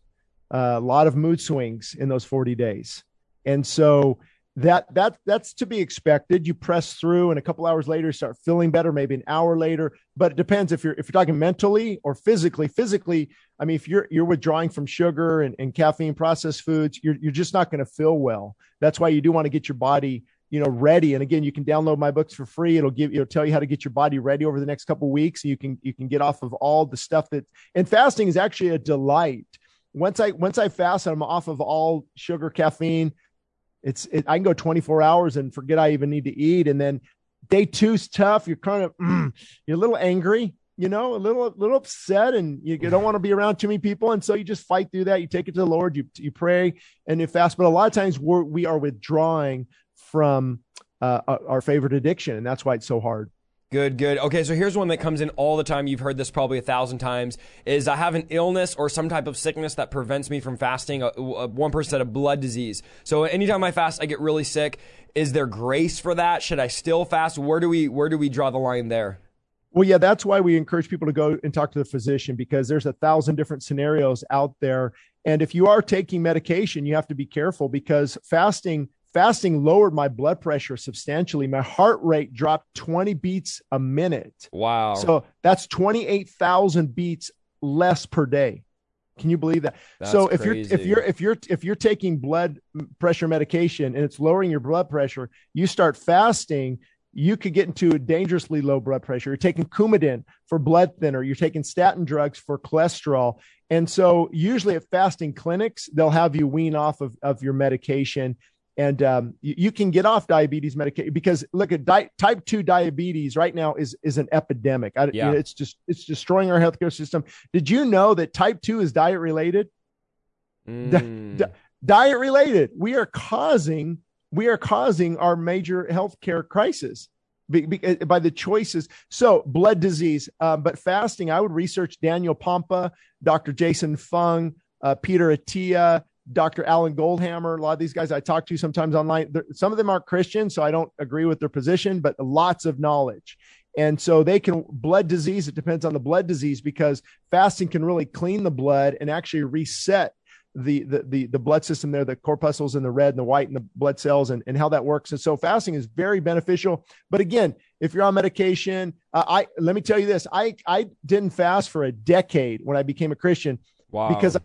Speaker 4: uh, a lot of mood swings in those forty days, and so that that that's to be expected. You press through, and a couple hours later, you start feeling better. Maybe an hour later, but it depends if you're if you're talking mentally or physically. Physically, I mean, if you're you're withdrawing from sugar and, and caffeine processed foods, you're you're just not going to feel well. That's why you do want to get your body you know ready and again you can download my books for free it'll give it'll tell you how to get your body ready over the next couple weeks you can you can get off of all the stuff that and fasting is actually a delight once i once i fast i'm off of all sugar caffeine it's it, i can go 24 hours and forget i even need to eat. And then day two's tough. You're kind of mm, you're a little angry you know a little little upset and you, you don't want to be around too many people. And so you just fight through that. You take it to the lord. You you pray and you fast. But a lot of times we're we are withdrawing from uh, our favorite addiction. And that's why it's so hard
Speaker 3: Good, good. Okay, so here's one that comes in all the time. You've heard this probably a thousand times. Is I have an illness or some type of sickness that prevents me from fasting. Uh, uh, one person said a blood disease. So anytime I fast, I get really sick. Is there grace for that? Should I still fast? Where do we where do we draw the line there?
Speaker 4: Well, yeah, that's why we encourage people to go and talk to the physician because there's a thousand different scenarios out there. And if you are taking medication, you have to be careful because fasting fasting lowered my blood pressure substantially. My heart rate dropped 20 beats a minute.
Speaker 3: Wow.
Speaker 4: So that's 28,000 beats less per day. Can you believe that?
Speaker 3: That's
Speaker 4: so if
Speaker 3: crazy.
Speaker 4: you're if you're if you're if you're taking blood pressure medication and it's lowering your blood pressure, you start fasting, you could get into a dangerously low blood pressure. You're taking Coumadin for blood thinner. You're taking statin drugs for cholesterol. And so usually at fasting clinics, they'll have you wean off of, of your medication and um, you, you, can get off diabetes medication because look at di- type 2 diabetes right now is is an epidemic. I,
Speaker 3: Yeah.
Speaker 4: you know, it's just it's destroying our healthcare system. Did you know that type 2 is diet related?
Speaker 3: Mm.
Speaker 4: di- diet related. We are causing we are causing our major healthcare crisis be, be, uh, by the choices. So blood disease uh, but fasting i would research daniel pompa dr jason fung uh, peter attia Dr. Alan Goldhamer, a lot of these guys I talk to sometimes online, some of them aren't Christian, so I don't agree with their position, but lots of knowledge. And so they can blood disease, it depends on the blood disease because fasting can really clean the blood and actually reset the the the, the blood system there, the corpuscles and the red and the white and the blood cells and, and how that works. And so fasting is very beneficial. But again, if you're on medication, uh, I let me tell you this, I I didn't fast for a decade when I became a Christian
Speaker 3: Wow.
Speaker 4: because I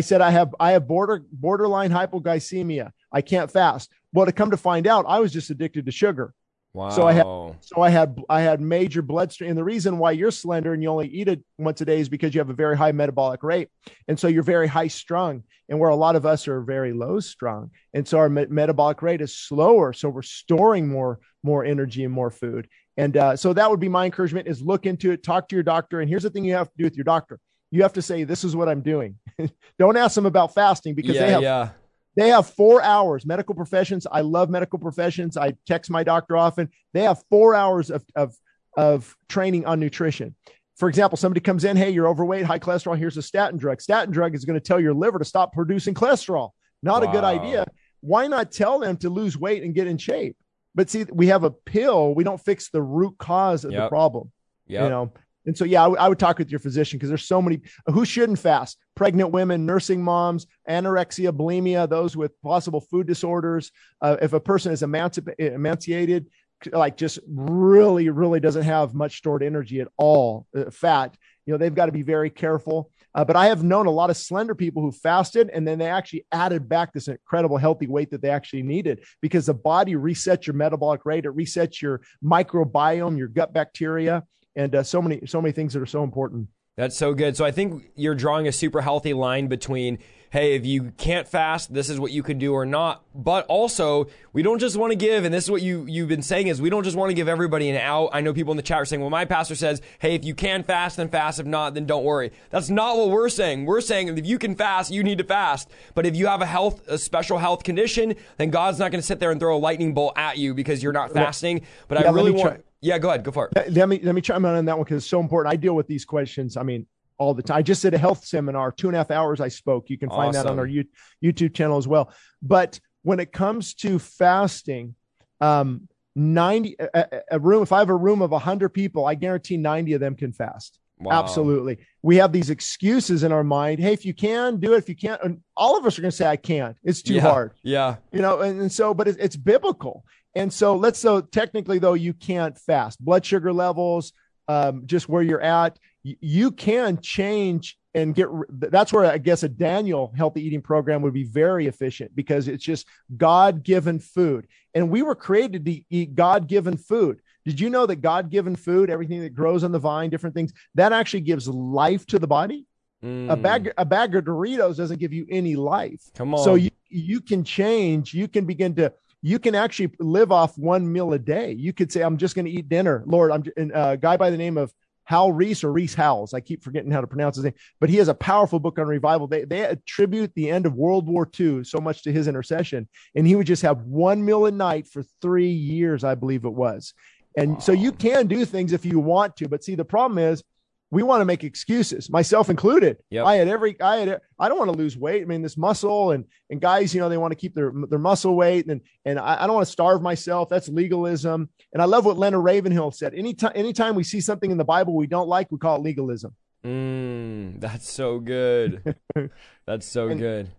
Speaker 4: said I have I have border borderline hypoglycemia. I can't fast. Well, to come to find out, I was just addicted to sugar.
Speaker 3: wow.
Speaker 4: so I had- So I had I had major bloodstream. And the reason why you're slender and you only eat it once a day is because you have a very high metabolic rate, and so you're very high strung. And where a lot of us are very low strung, and so our me- metabolic rate is slower. So we're storing more more energy and more food. And uh, so that would be my encouragement: is look into it, talk to your doctor. And here's the thing you have to do with your doctor: you have to say, "This is what I'm doing." Don't ask them about fasting because
Speaker 3: yeah,
Speaker 4: they have
Speaker 3: yeah.
Speaker 4: they have four hours. Medical professions. I love medical professions. I text my doctor often. They have four hours of of of training on nutrition. For example, somebody comes in, hey, you're overweight, high cholesterol. Here's a statin drug. Statin drug is going to tell your liver to stop producing cholesterol. Not a good idea. Why not tell them to lose weight and get in shape? But see, we have a pill. We don't fix the root cause of the problem
Speaker 3: Yep.
Speaker 4: you know and so yeah I would- talk with your physician because there's so many who shouldn't fast? Pregnant women nursing moms anorexia bulimia those with possible food disorders. Uh, if a person is emancip- emancipated like just really really doesn't have much stored energy at all uh, fat you know they've got to be very careful. Uh, but i have known a lot of slender people who fasted and then they actually added back this incredible healthy weight that they actually needed because the body resets your metabolic rate it resets your microbiome your gut bacteria and uh, so many so many things that are so important.
Speaker 3: That's so good. So I think you're drawing a super healthy line between, hey, if you can't fast, this is what you can do or not. But also, we don't just want to give, and this is what you you've been saying is we don't just want to give everybody an out. I know people in the chat are saying, well, my pastor says, hey, if you can fast, then fast. If not, then don't worry. That's not what we're saying. We're saying if you can fast, you need to fast. But if you have a health, a special health condition, then God's not going to sit there and throw a lightning bolt at you because you're not fasting. But
Speaker 4: Yeah,
Speaker 3: I really want.
Speaker 4: try-
Speaker 3: Yeah, go ahead. Go for it.
Speaker 4: Let- Let me let me chime in on that one because it's so important. I deal with these questions. I mean, all the time. I just did a health seminar, two and a half hours. I spoke. You can find that on our You- YouTube channel as well. But when it comes to fasting, um, ninety a, a- room. If I have a room of hundred people, I guarantee ninety of them can fast.
Speaker 3: Wow.
Speaker 4: Absolutely. We have these excuses in our mind. Hey, if you can do it, if you can't, and all of us are going to say, I can't. It's too
Speaker 3: Yeah.
Speaker 4: hard
Speaker 3: Yeah.
Speaker 4: you know and, and so but it, it's biblical and so let's so technically though you can't fast blood sugar levels um, just where you're at you can change and get that's where i guess a daniel healthy eating program would be very efficient because it's just god-given food and we were created to eat god-given food did you know that god-given food everything that grows on the vine different things that actually gives life to the body a
Speaker 3: Mm.
Speaker 4: bag a bag of doritos doesn't give you any life
Speaker 3: Come on.
Speaker 4: so you you can change. You can begin to. You can actually live off one meal a day. You could say, "I'm just going to eat dinner." Lord, I'm and, uh, a guy by the name of Hal Reese or Rees Howells. I keep forgetting how to pronounce his name, but he has a powerful book on revival. They they attribute the end of World War II so much to his intercession, and he would just have one meal a night for three years, I believe it was. And so you can do things if you want to, but see, the problem is we want to make excuses, myself included.
Speaker 3: Yep.
Speaker 4: I had every, I had, I don't want to lose weight. I mean, this muscle and and guys, you know, they want to keep their their muscle weight, and and I, I don't want to starve myself. That's legalism. And I love what Leonard Ravenhill said. Anytime, anytime we see something in the Bible we don't like, we call it legalism.
Speaker 3: Mm, that's so good. that's so
Speaker 4: And-
Speaker 3: good.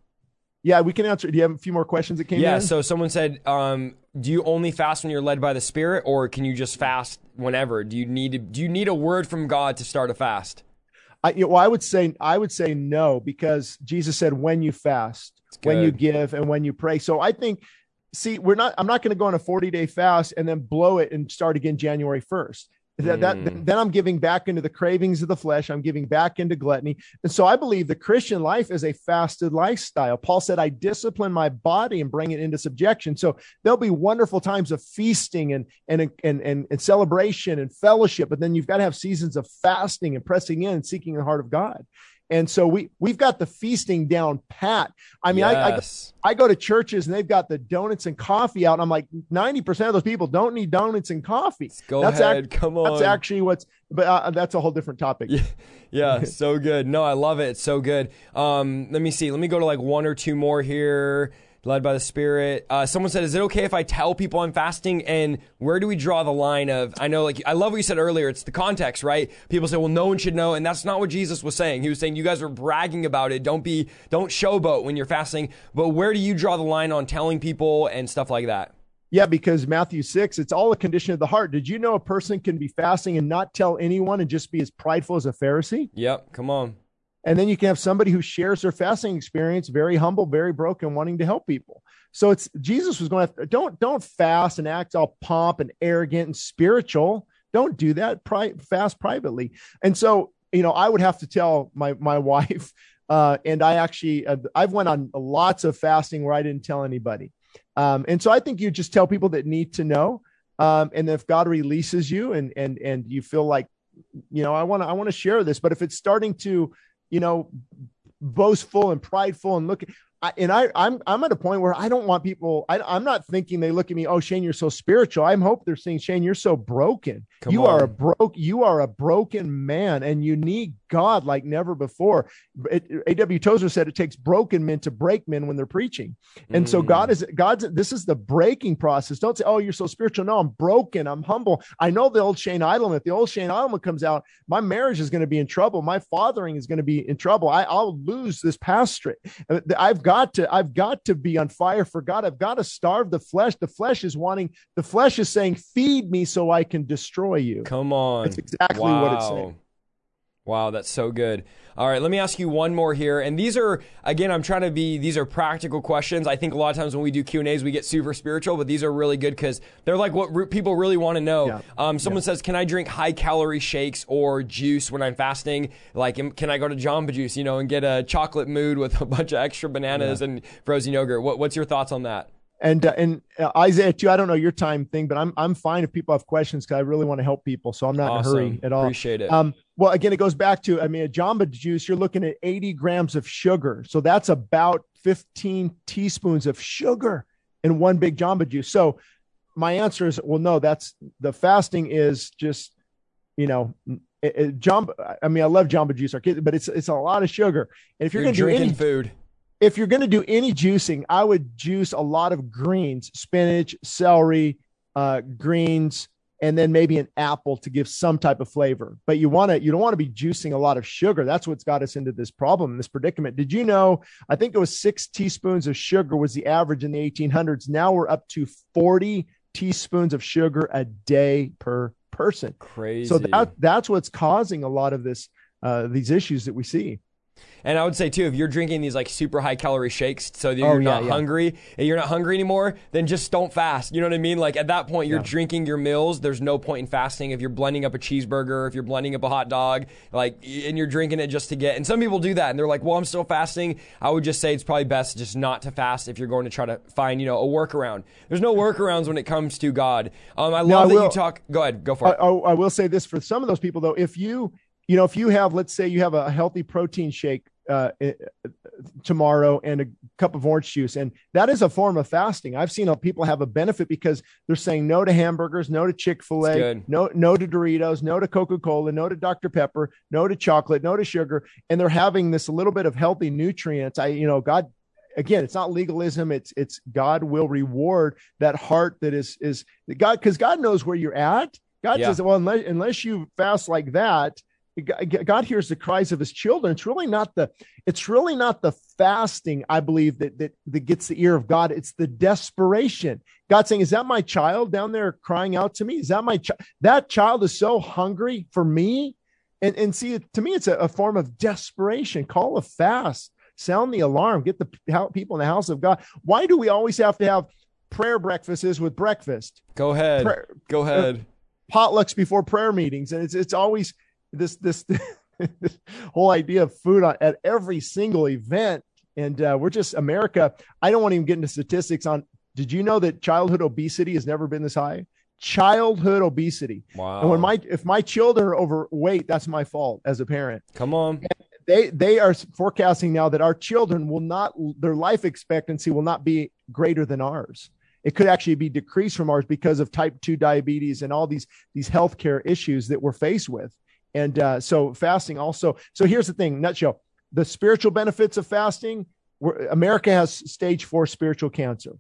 Speaker 4: Yeah, we can answer. Do you have a few more questions that came
Speaker 3: Yeah.
Speaker 4: in? Yeah.
Speaker 3: So someone said, um, do you only fast when you're led by the Spirit, or can you just fast whenever? Do you need to, Do you need a word from God to start a fast?
Speaker 4: I, you know, well, I would say I would say no because Jesus said when you fast, when you give, and when you pray. So I think, see, we're not. I'm not going to go on a 40 day fast and then blow it and start again January 1st. That, that
Speaker 3: Mm.
Speaker 4: then I'm giving back into the cravings of the flesh. I'm giving back into gluttony, and so I believe the Christian life is a fasted lifestyle. Paul said, "I discipline my body and bring it into subjection." So there'll be wonderful times of feasting and and and and, and celebration and fellowship, but then you've got to have seasons of fasting and pressing in and seeking the heart of God. And so we we've got the feasting down pat. I mean, I, I
Speaker 3: yes.
Speaker 4: I go to churches and they've got the donuts and coffee out. And I'm like, 90% of those people don't need donuts and coffee.
Speaker 3: Go
Speaker 4: that's
Speaker 3: ahead.
Speaker 4: act-
Speaker 3: Come on.
Speaker 4: That's actually what's, but uh, that's a whole different topic.
Speaker 3: Yeah, yeah, so good. No, I love it. It's so good. Um, let me see. Let me go to like one or two more here. Led by the Spirit. Uh, someone said, "Is it okay if I tell people I'm fasting?" And where do we draw the line of? I know, like I love what you said earlier. It's the context, right? People say, "Well, no one should know," and that's not what Jesus was saying. He was saying you guys are bragging about it. Don't be, don't showboat when you're fasting. But where do you draw the line on telling people and stuff like that?
Speaker 4: Yeah, because Matthew 6, it's all a condition of the heart. Did you know a person can be fasting and not tell anyone and just be as prideful as a Pharisee?
Speaker 3: Yep. Come on.
Speaker 4: And then you can have somebody who shares their fasting experience, very humble, very broken, wanting to help people. So it's Jesus was going to don't don't fast and act all pomp and arrogant and spiritual. Don't do that. Pri- fast privately. And so you know, I would have to tell my my wife, uh, and I actually uh, I've went on lots of fasting where I didn't tell anybody. Um, and so I think you just tell people that need to know. Um, and if God releases you and and and you feel like, you know, I want to I want to share this, but if it's starting to you know, boastful and prideful and look. I, and I, I'm, I'm at a point where I don't want people. I, I'm not thinking they look at me. Oh, Shane, you're so spiritual. I'm hope they're saying, Shane, you're so broken.
Speaker 3: Come
Speaker 4: you are a broke. You are a broken man, and you need God like never before. A.W. Tozer said it takes broken men to break men when they're preaching. And so
Speaker 3: Mm.
Speaker 4: God is God's. This is the breaking process. Don't say, "Oh, you're so spiritual." No, I'm broken. I'm humble. I know the old Shane Idleman. If the old Shane Idleman comes out, my marriage is going to be in trouble. My fathering is going to be in trouble. I, I'll lose this pastorate. I've got to. I've got to be on fire for God. I've got to starve the flesh. The flesh is wanting. The flesh is saying, "Feed me, so I can destroy you."
Speaker 3: Come on.
Speaker 4: That's exactly what it's saying.
Speaker 3: Wow, that's so good. All right, let me ask you one more here. And these are again, I'm trying to be these are practical questions. I think a lot of times when we do Q&As we get super spiritual, but these are really good cuz they're like what re- people really want to know.
Speaker 4: Yeah.
Speaker 3: Um, someone says, "Can I drink high calorie shakes or juice when I'm fasting? Like can I go to Jamba Juice, you know, and get a chocolate Moo'd with a bunch of extra bananas and frozen yogurt?" What, what's your thoughts on that?
Speaker 4: And uh, and uh, Isaiah too. I don't know your time thing, but I'm I'm fine if people have questions because I really want to help people. So I'm not in a hurry at all.
Speaker 3: Appreciate it.
Speaker 4: Um, well, again, it goes back to I mean, a Jamba juice. You're looking at 80 grams of sugar, so that's about 15 teaspoons of sugar in one big Jamba juice. So my answer is, well, no. That's the fasting is just, you know, it, it, Jamba. I mean, I love Jamba juice, but it's it's a lot of sugar. And if you're,
Speaker 3: You're
Speaker 4: going to do any
Speaker 3: food.
Speaker 4: if you're going to do any juicing, I would juice a lot of greens, spinach, celery, uh, greens, and then maybe an apple to give some type of flavor. But you want to, you don't want to be juicing a lot of sugar. That's what's got us into this problem, this predicament. Did you know? I think it was six teaspoons of sugar was the average in the 1800s. Now we're up to 40 teaspoons of sugar a day per person.
Speaker 3: Crazy.
Speaker 4: So that that's what's causing a lot of this, uh, these issues that we see.
Speaker 3: And I would say too, if you're drinking these like super high calorie shakes, so that
Speaker 4: Oh,
Speaker 3: you're
Speaker 4: yeah,
Speaker 3: not
Speaker 4: yeah.
Speaker 3: hungry and you're not hungry anymore, then just don't fast. You know what I mean? Like at that point, you're
Speaker 4: Yeah.
Speaker 3: drinking your meals. There's no point in fasting. If you're blending up a cheeseburger, if you're blending up a hot dog, like, and you're drinking it just to get. And some people do that, and they're like, "Well, I'm still fasting." I would just say it's probably best just not to fast if you're going to try to find, you know, a workaround. There's no workarounds when it comes to God. Um, I
Speaker 4: No, I
Speaker 3: love that you talk. Go ahead, go for
Speaker 4: I,
Speaker 3: it.
Speaker 4: I, I will say this for some of those people though, if you, you know, if you have, let's say you have a healthy protein shake uh, eh, tomorrow and a cup of orange juice, and that is a form of fasting. I've seen people have a benefit because they're saying no to hamburgers, no to Chick fil A, no no to Doritos, no to Coca Cola, no to Dr Pepper, no to chocolate, no to sugar, and they're having this little bit of healthy nutrients. I, you know, God again it's not legalism it's it's god will reward that heart that is is god because god knows where you're at god
Speaker 3: Yeah.
Speaker 4: says well unless, unless you fast like that god hears the cries of his children. It's really not the it's really not the fasting i believe that that, that gets the ear of god. It's the desperation. God saying is that my child down there crying out to me? Is that my child that child is so hungry for me? And and see to me it's a, a form of desperation. Call a fast. Sound the alarm. Get the people in the house of god. Why do we always have to have prayer breakfasts with breakfast?
Speaker 3: Go ahead.
Speaker 4: prayer,
Speaker 3: Go ahead.
Speaker 4: Uh, potlucks before prayer meetings. And it's it's always this this, this whole idea of food on, at every single event. And uh, we're just america i don't want to even get into statistics on did you know that childhood obesity has never been this high? Childhood obesity.
Speaker 3: Wow.
Speaker 4: and when my if my children are overweight that's my fault as a parent.
Speaker 3: Come on.
Speaker 4: they they are forecasting now that our children will not their life expectancy will not be greater than ours. It could actually be decreased from ours because of type 2 diabetes and all these these healthcare issues that we're faced with and uh, so fasting also so here's the thing nutshell. The spiritual benefits of fasting america has stage four spiritual cancer.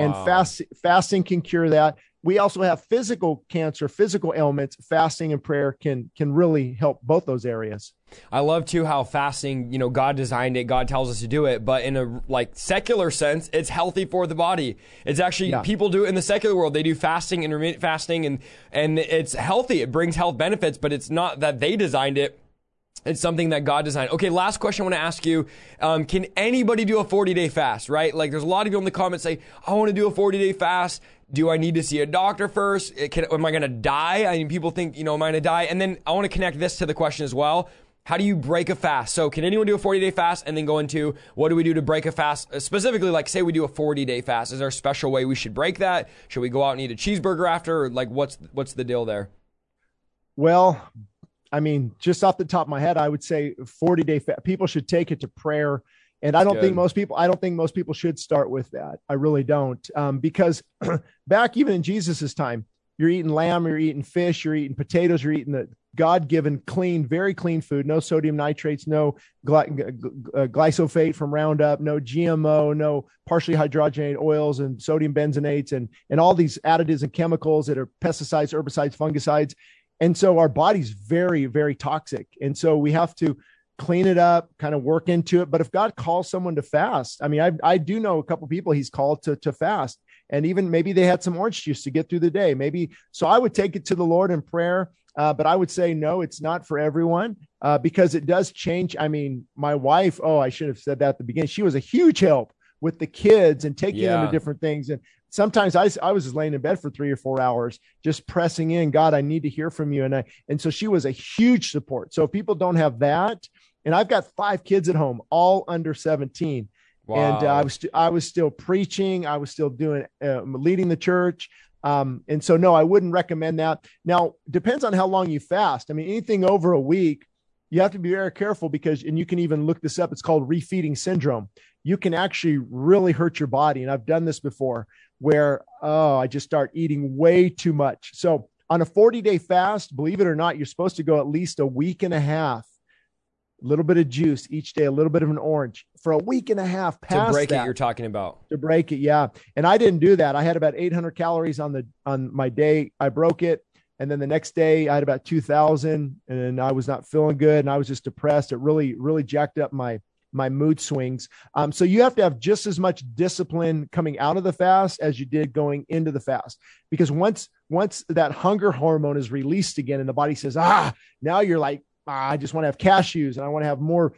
Speaker 4: And fast fasting can cure that we also have physical cancer physical ailments fasting and prayer can can really help both those areas
Speaker 3: I love too how fasting, you know, God designed it, God tells us to do it, but in a like secular sense, it's healthy for the body. It's actually
Speaker 4: Yeah.
Speaker 3: people do it in the secular world. They do fasting, intermittent fasting, and and it's healthy. It brings health benefits, but it's not that they designed it. It's something that God designed. Okay, last question I want to ask you. Um, can anybody do a 40 day fast, right? Like, there's a lot of you in the comments say, I want to do a 40 day fast. Do I need to see a doctor first? Can, am I going to die? I mean, people think, you know, am I going to die? And then I want to connect this to the question as well. How do you break a fast? So, can anyone do a 40 day fast and then go into what do we do to break a fast? Uh, Specifically, like, say we do a 40 day fast. Is there a special way we should break that? Should we go out and eat a cheeseburger after? Or like, what's, what's the deal there?
Speaker 4: Well, I mean, just off the top of my head, I would say 40 day fast. People should take it to prayer. And I don't
Speaker 3: Good.
Speaker 4: think most people, I don't think most people should start with that. I really don't. Um, because back even in Jesus's time, you're eating lamb, you're eating fish, you're eating potatoes, you're eating the God given, clean, very clean food, no sodium nitrates, no gly- uh, glyphosate from Roundup, no GMO, no partially hydrogenated oils and sodium benzoates and, and all these additives and chemicals that are pesticides, herbicides, fungicides. And so our body's very, very toxic. And so we have to clean it up, kind of work into it. But if God calls someone to fast, I mean, I, I do know a couple people he's called to, to fast. And even maybe they had some orange juice to get through the day. Maybe so I would take it to the Lord in prayer. Uh, but I would say no, it's not for everyone uh, because it does change. I mean, my wife, oh, I should have said that at the beginning. She was a huge help with the kids and taking
Speaker 3: Yeah.
Speaker 4: them to different things. And sometimes I, I was just laying in bed for three or four hours, just pressing in, God, I need to hear from you. And I, and so she was a huge support. So if people don't have that, and I've got five kids at home, all under 17. And uh, I was, st- I was still preaching. I was still doing, uh, leading the church. Um, and so, no, I wouldn't recommend that. Now, depends on how long you fast. I mean, anything over a week, you have to be very careful because, and you can even look this up. It's called refeeding syndrome. You can actually really hurt your body. And I've done this before where, oh, I just start eating way too much. So on a 40 day fast, believe it or not, you're supposed to go at least a week and a half, a little bit of juice each day, a little bit of an orange for a week and a half
Speaker 3: to break
Speaker 4: that
Speaker 3: it, you're talking about.
Speaker 4: to break it. Yeah. And I didn't do that. I had about 800 calories on the, on my day. I broke it. And then the next day I had about 2000 and I was not feeling good. And I was just depressed. It really, really jacked up my, my mood swings. Um, so you have to have just as much discipline coming out of the fast as you did going into the fast, because once, once that hunger hormone is released again and the body says, ah, now you're like, ah, I just want to have cashews and I want to have more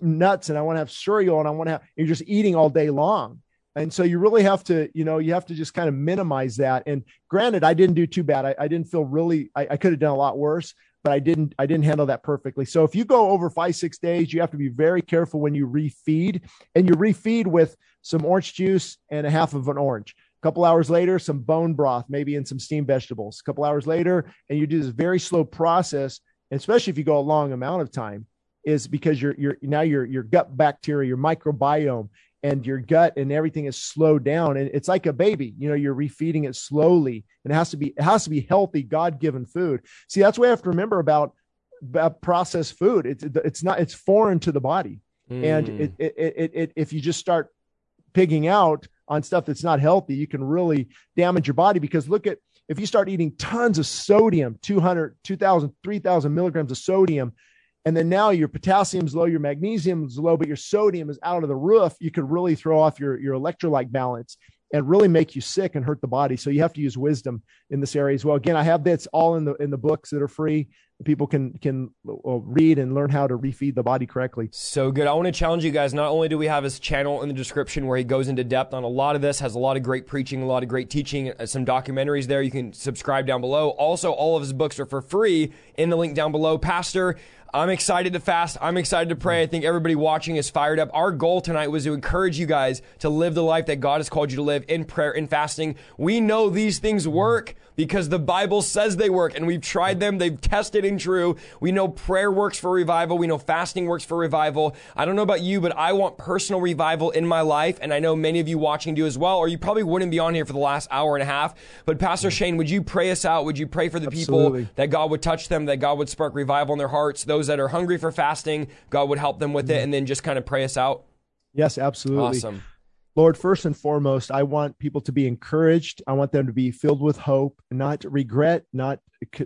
Speaker 4: nuts and I want to have cereal and I want to have, you're just eating all day long. And so you really have to, you know, you have to just kind of minimize that. And granted, I didn't do too bad. I, I didn't feel really, I, I could have done a lot worse, but I didn't, I didn't handle that perfectly. So if you go over five, six days, you have to be very careful when you refeed and you refeed with some orange juice and a half of an orange. A couple hours later, some bone broth, maybe in some steamed vegetables. A couple hours later, and you do this very slow process, and especially if you go a long amount of time, is because your your now your your gut bacteria, your microbiome, and your gut and everything is slowed down. And it's like a baby, you know, you're refeeding it slowly, and it has to be it has to be healthy, God given food. See, that's what I have to remember about, about processed food. It's it's not it's foreign to the body, and
Speaker 3: Mm.
Speaker 4: it, it, it, it, it if you just start pigging out on stuff that's not healthy, you can really damage your body because look at if you start eating tons of sodium 200, 2000, 3000 milligrams of sodium, and then now your potassium's low, your magnesium's low, but your sodium is out of the roof, you could really throw off your, your electrolyte balance and really make you sick and hurt the body. So you have to use wisdom in this area as well. Again, I have this all in the in the books that are free. People can can uh, read and learn how to refeed the body correctly.
Speaker 3: So good. I want to challenge you guys. Not only do we have his channel in the description where he goes into depth on a lot of this, has a lot of great preaching, a lot of great teaching, uh, some documentaries there. You can subscribe down below. Also, all of his books are for free in the link down below. Pastor, I'm excited to fast. I'm excited to pray. I think everybody watching is fired up. Our goal tonight was to encourage you guys to live the life that God has called you to live in prayer and fasting. We know these things work because the Bible says they work and we've tried them. They've tested and true. We know prayer works for revival. We know fasting works for revival. I don't know about you, but I want personal revival in my life. And I know many of you watching do as well, or you probably wouldn't be on here for the last hour and a half. But Pastor mm. Shane, would you pray us out? Would you pray for the
Speaker 4: Absolutely.
Speaker 3: people that God would touch them, that God would spark revival in their hearts? Those that are hungry for fasting, God would help them with it. Mm-hmm. And then just kind of pray us out.
Speaker 4: Yes, absolutely.
Speaker 3: Awesome.
Speaker 4: Lord, first and foremost, I want people to be encouraged. I want them to be filled with hope, not regret, not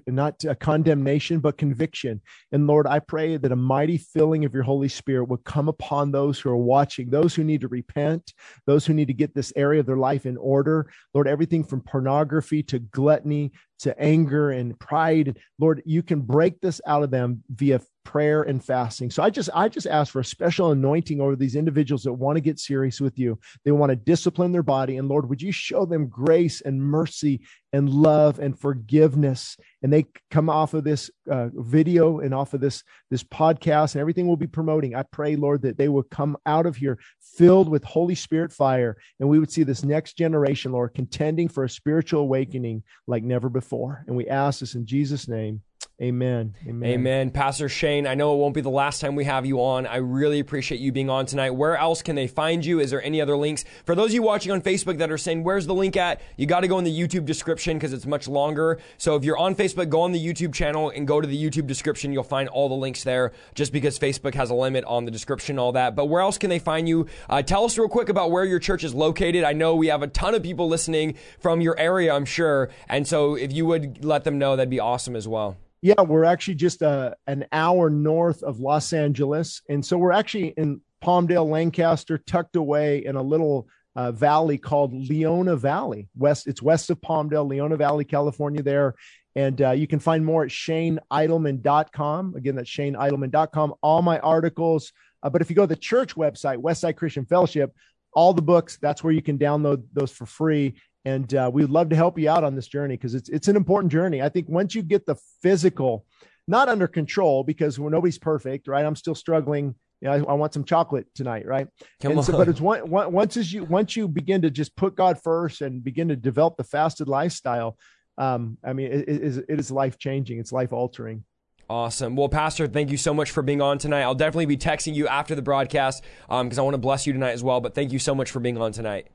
Speaker 4: not condemnation, but conviction. And Lord, I pray that a mighty filling of your Holy Spirit would come upon those who are watching, those who need to repent, those who need to get this area of their life in order. Lord, everything from pornography to gluttony to anger and pride. Lord, you can break this out of them via prayer and fasting. So I just I just ask for a special anointing over these individuals that want to get serious with you. They want to discipline their body and Lord, would you show them grace and mercy and love and forgiveness and they come off of this uh, video and off of this this podcast and everything we'll be promoting. I pray lord that they will come out of here filled with holy spirit fire and we would see this next generation lord contending for a spiritual awakening like never before. And we ask this in jesus name amen amen
Speaker 3: Amen. Pastor Shane, I know it won't be the last time we have you on. I really appreciate you being on tonight. Where else can they find you? Is there any other links? For those of you watching on Facebook that are saying, where's the link at? You got to go in the YouTube description because it's much longer. So if you're on Facebook, go on the YouTube channel and go to the YouTube description. You'll find all the links there just because Facebook has a limit on the description, all that. But where else can they find you? Uh, tell us real quick about where your church is located. I know we have a ton of people listening from your area, I'm sure. And so if you would let them know, that'd be awesome as well.
Speaker 4: Yeah, we're actually just uh, an hour north of Los Angeles. And so we're actually in Palmdale, Lancaster, tucked away in a little uh, valley called Leona Valley. West, it's west of Palmdale, Leona Valley, California. There, and uh, you can find more at ShaneIdleman.com. Again, that's ShaneIdleman.com. All my articles. Uh, but if you go to the church website, Westside Christian Fellowship, all the books, that's where you can download those for free. And uh, we would love to help you out on this journey because it's it's an important journey. I think once you get the physical, not under control, because nobody's perfect, right? I'm still struggling. You know, I, I want some chocolate tonight, right?
Speaker 3: Come
Speaker 4: and so,
Speaker 3: on.
Speaker 4: but it's one, one, once as you once you begin to just put God first and begin to develop the fasted lifestyle, um, I mean, it, it is it is life changing. It's life altering.
Speaker 3: Awesome. Well, Pastor, thank you so much for being on tonight. I'll definitely be texting you after the broadcast because I want to bless you tonight as well. But thank you so much for being on tonight.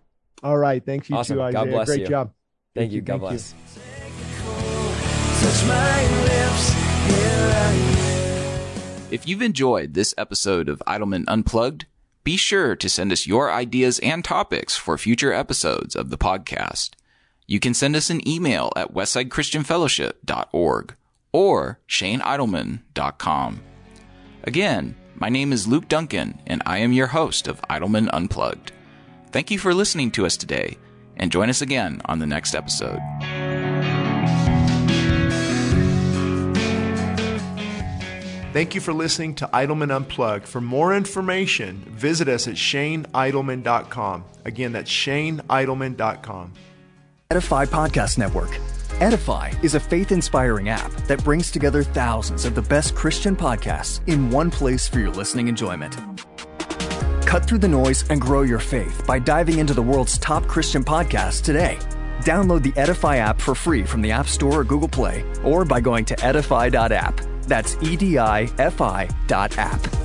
Speaker 4: All right, thank you
Speaker 3: Awesome.
Speaker 4: too,
Speaker 3: God
Speaker 4: Isaiah.
Speaker 3: bless
Speaker 4: Great
Speaker 3: you.
Speaker 4: job.
Speaker 3: Thank, you. God
Speaker 4: thank
Speaker 3: bless.
Speaker 2: Touch my lips, here I am.
Speaker 1: If you've enjoyed this episode of Idleman Unplugged, be sure to send us your ideas and topics for future episodes of the podcast. You can send us an email at westsidechristianfellowship.org or shaneidleman.com. Again, my name is Luke Duncan, and I am your host of Idleman Unplugged. Thank you for listening to us today, and join us again on the next episode.
Speaker 4: Thank you for listening to Idleman Unplugged. For more information, visit us at shaneidleman.com. Again, that's shaneidleman.com.
Speaker 5: Edify Podcast Network. Edify is a faith inspiring app that brings together thousands of the best Christian podcasts in one place for your listening enjoyment. Cut through the noise and grow your faith by diving into the world's top Christian podcasts today. Download the Edify app for free from the App Store or Google Play, or by going to edify.app. That's E D I F I dot app.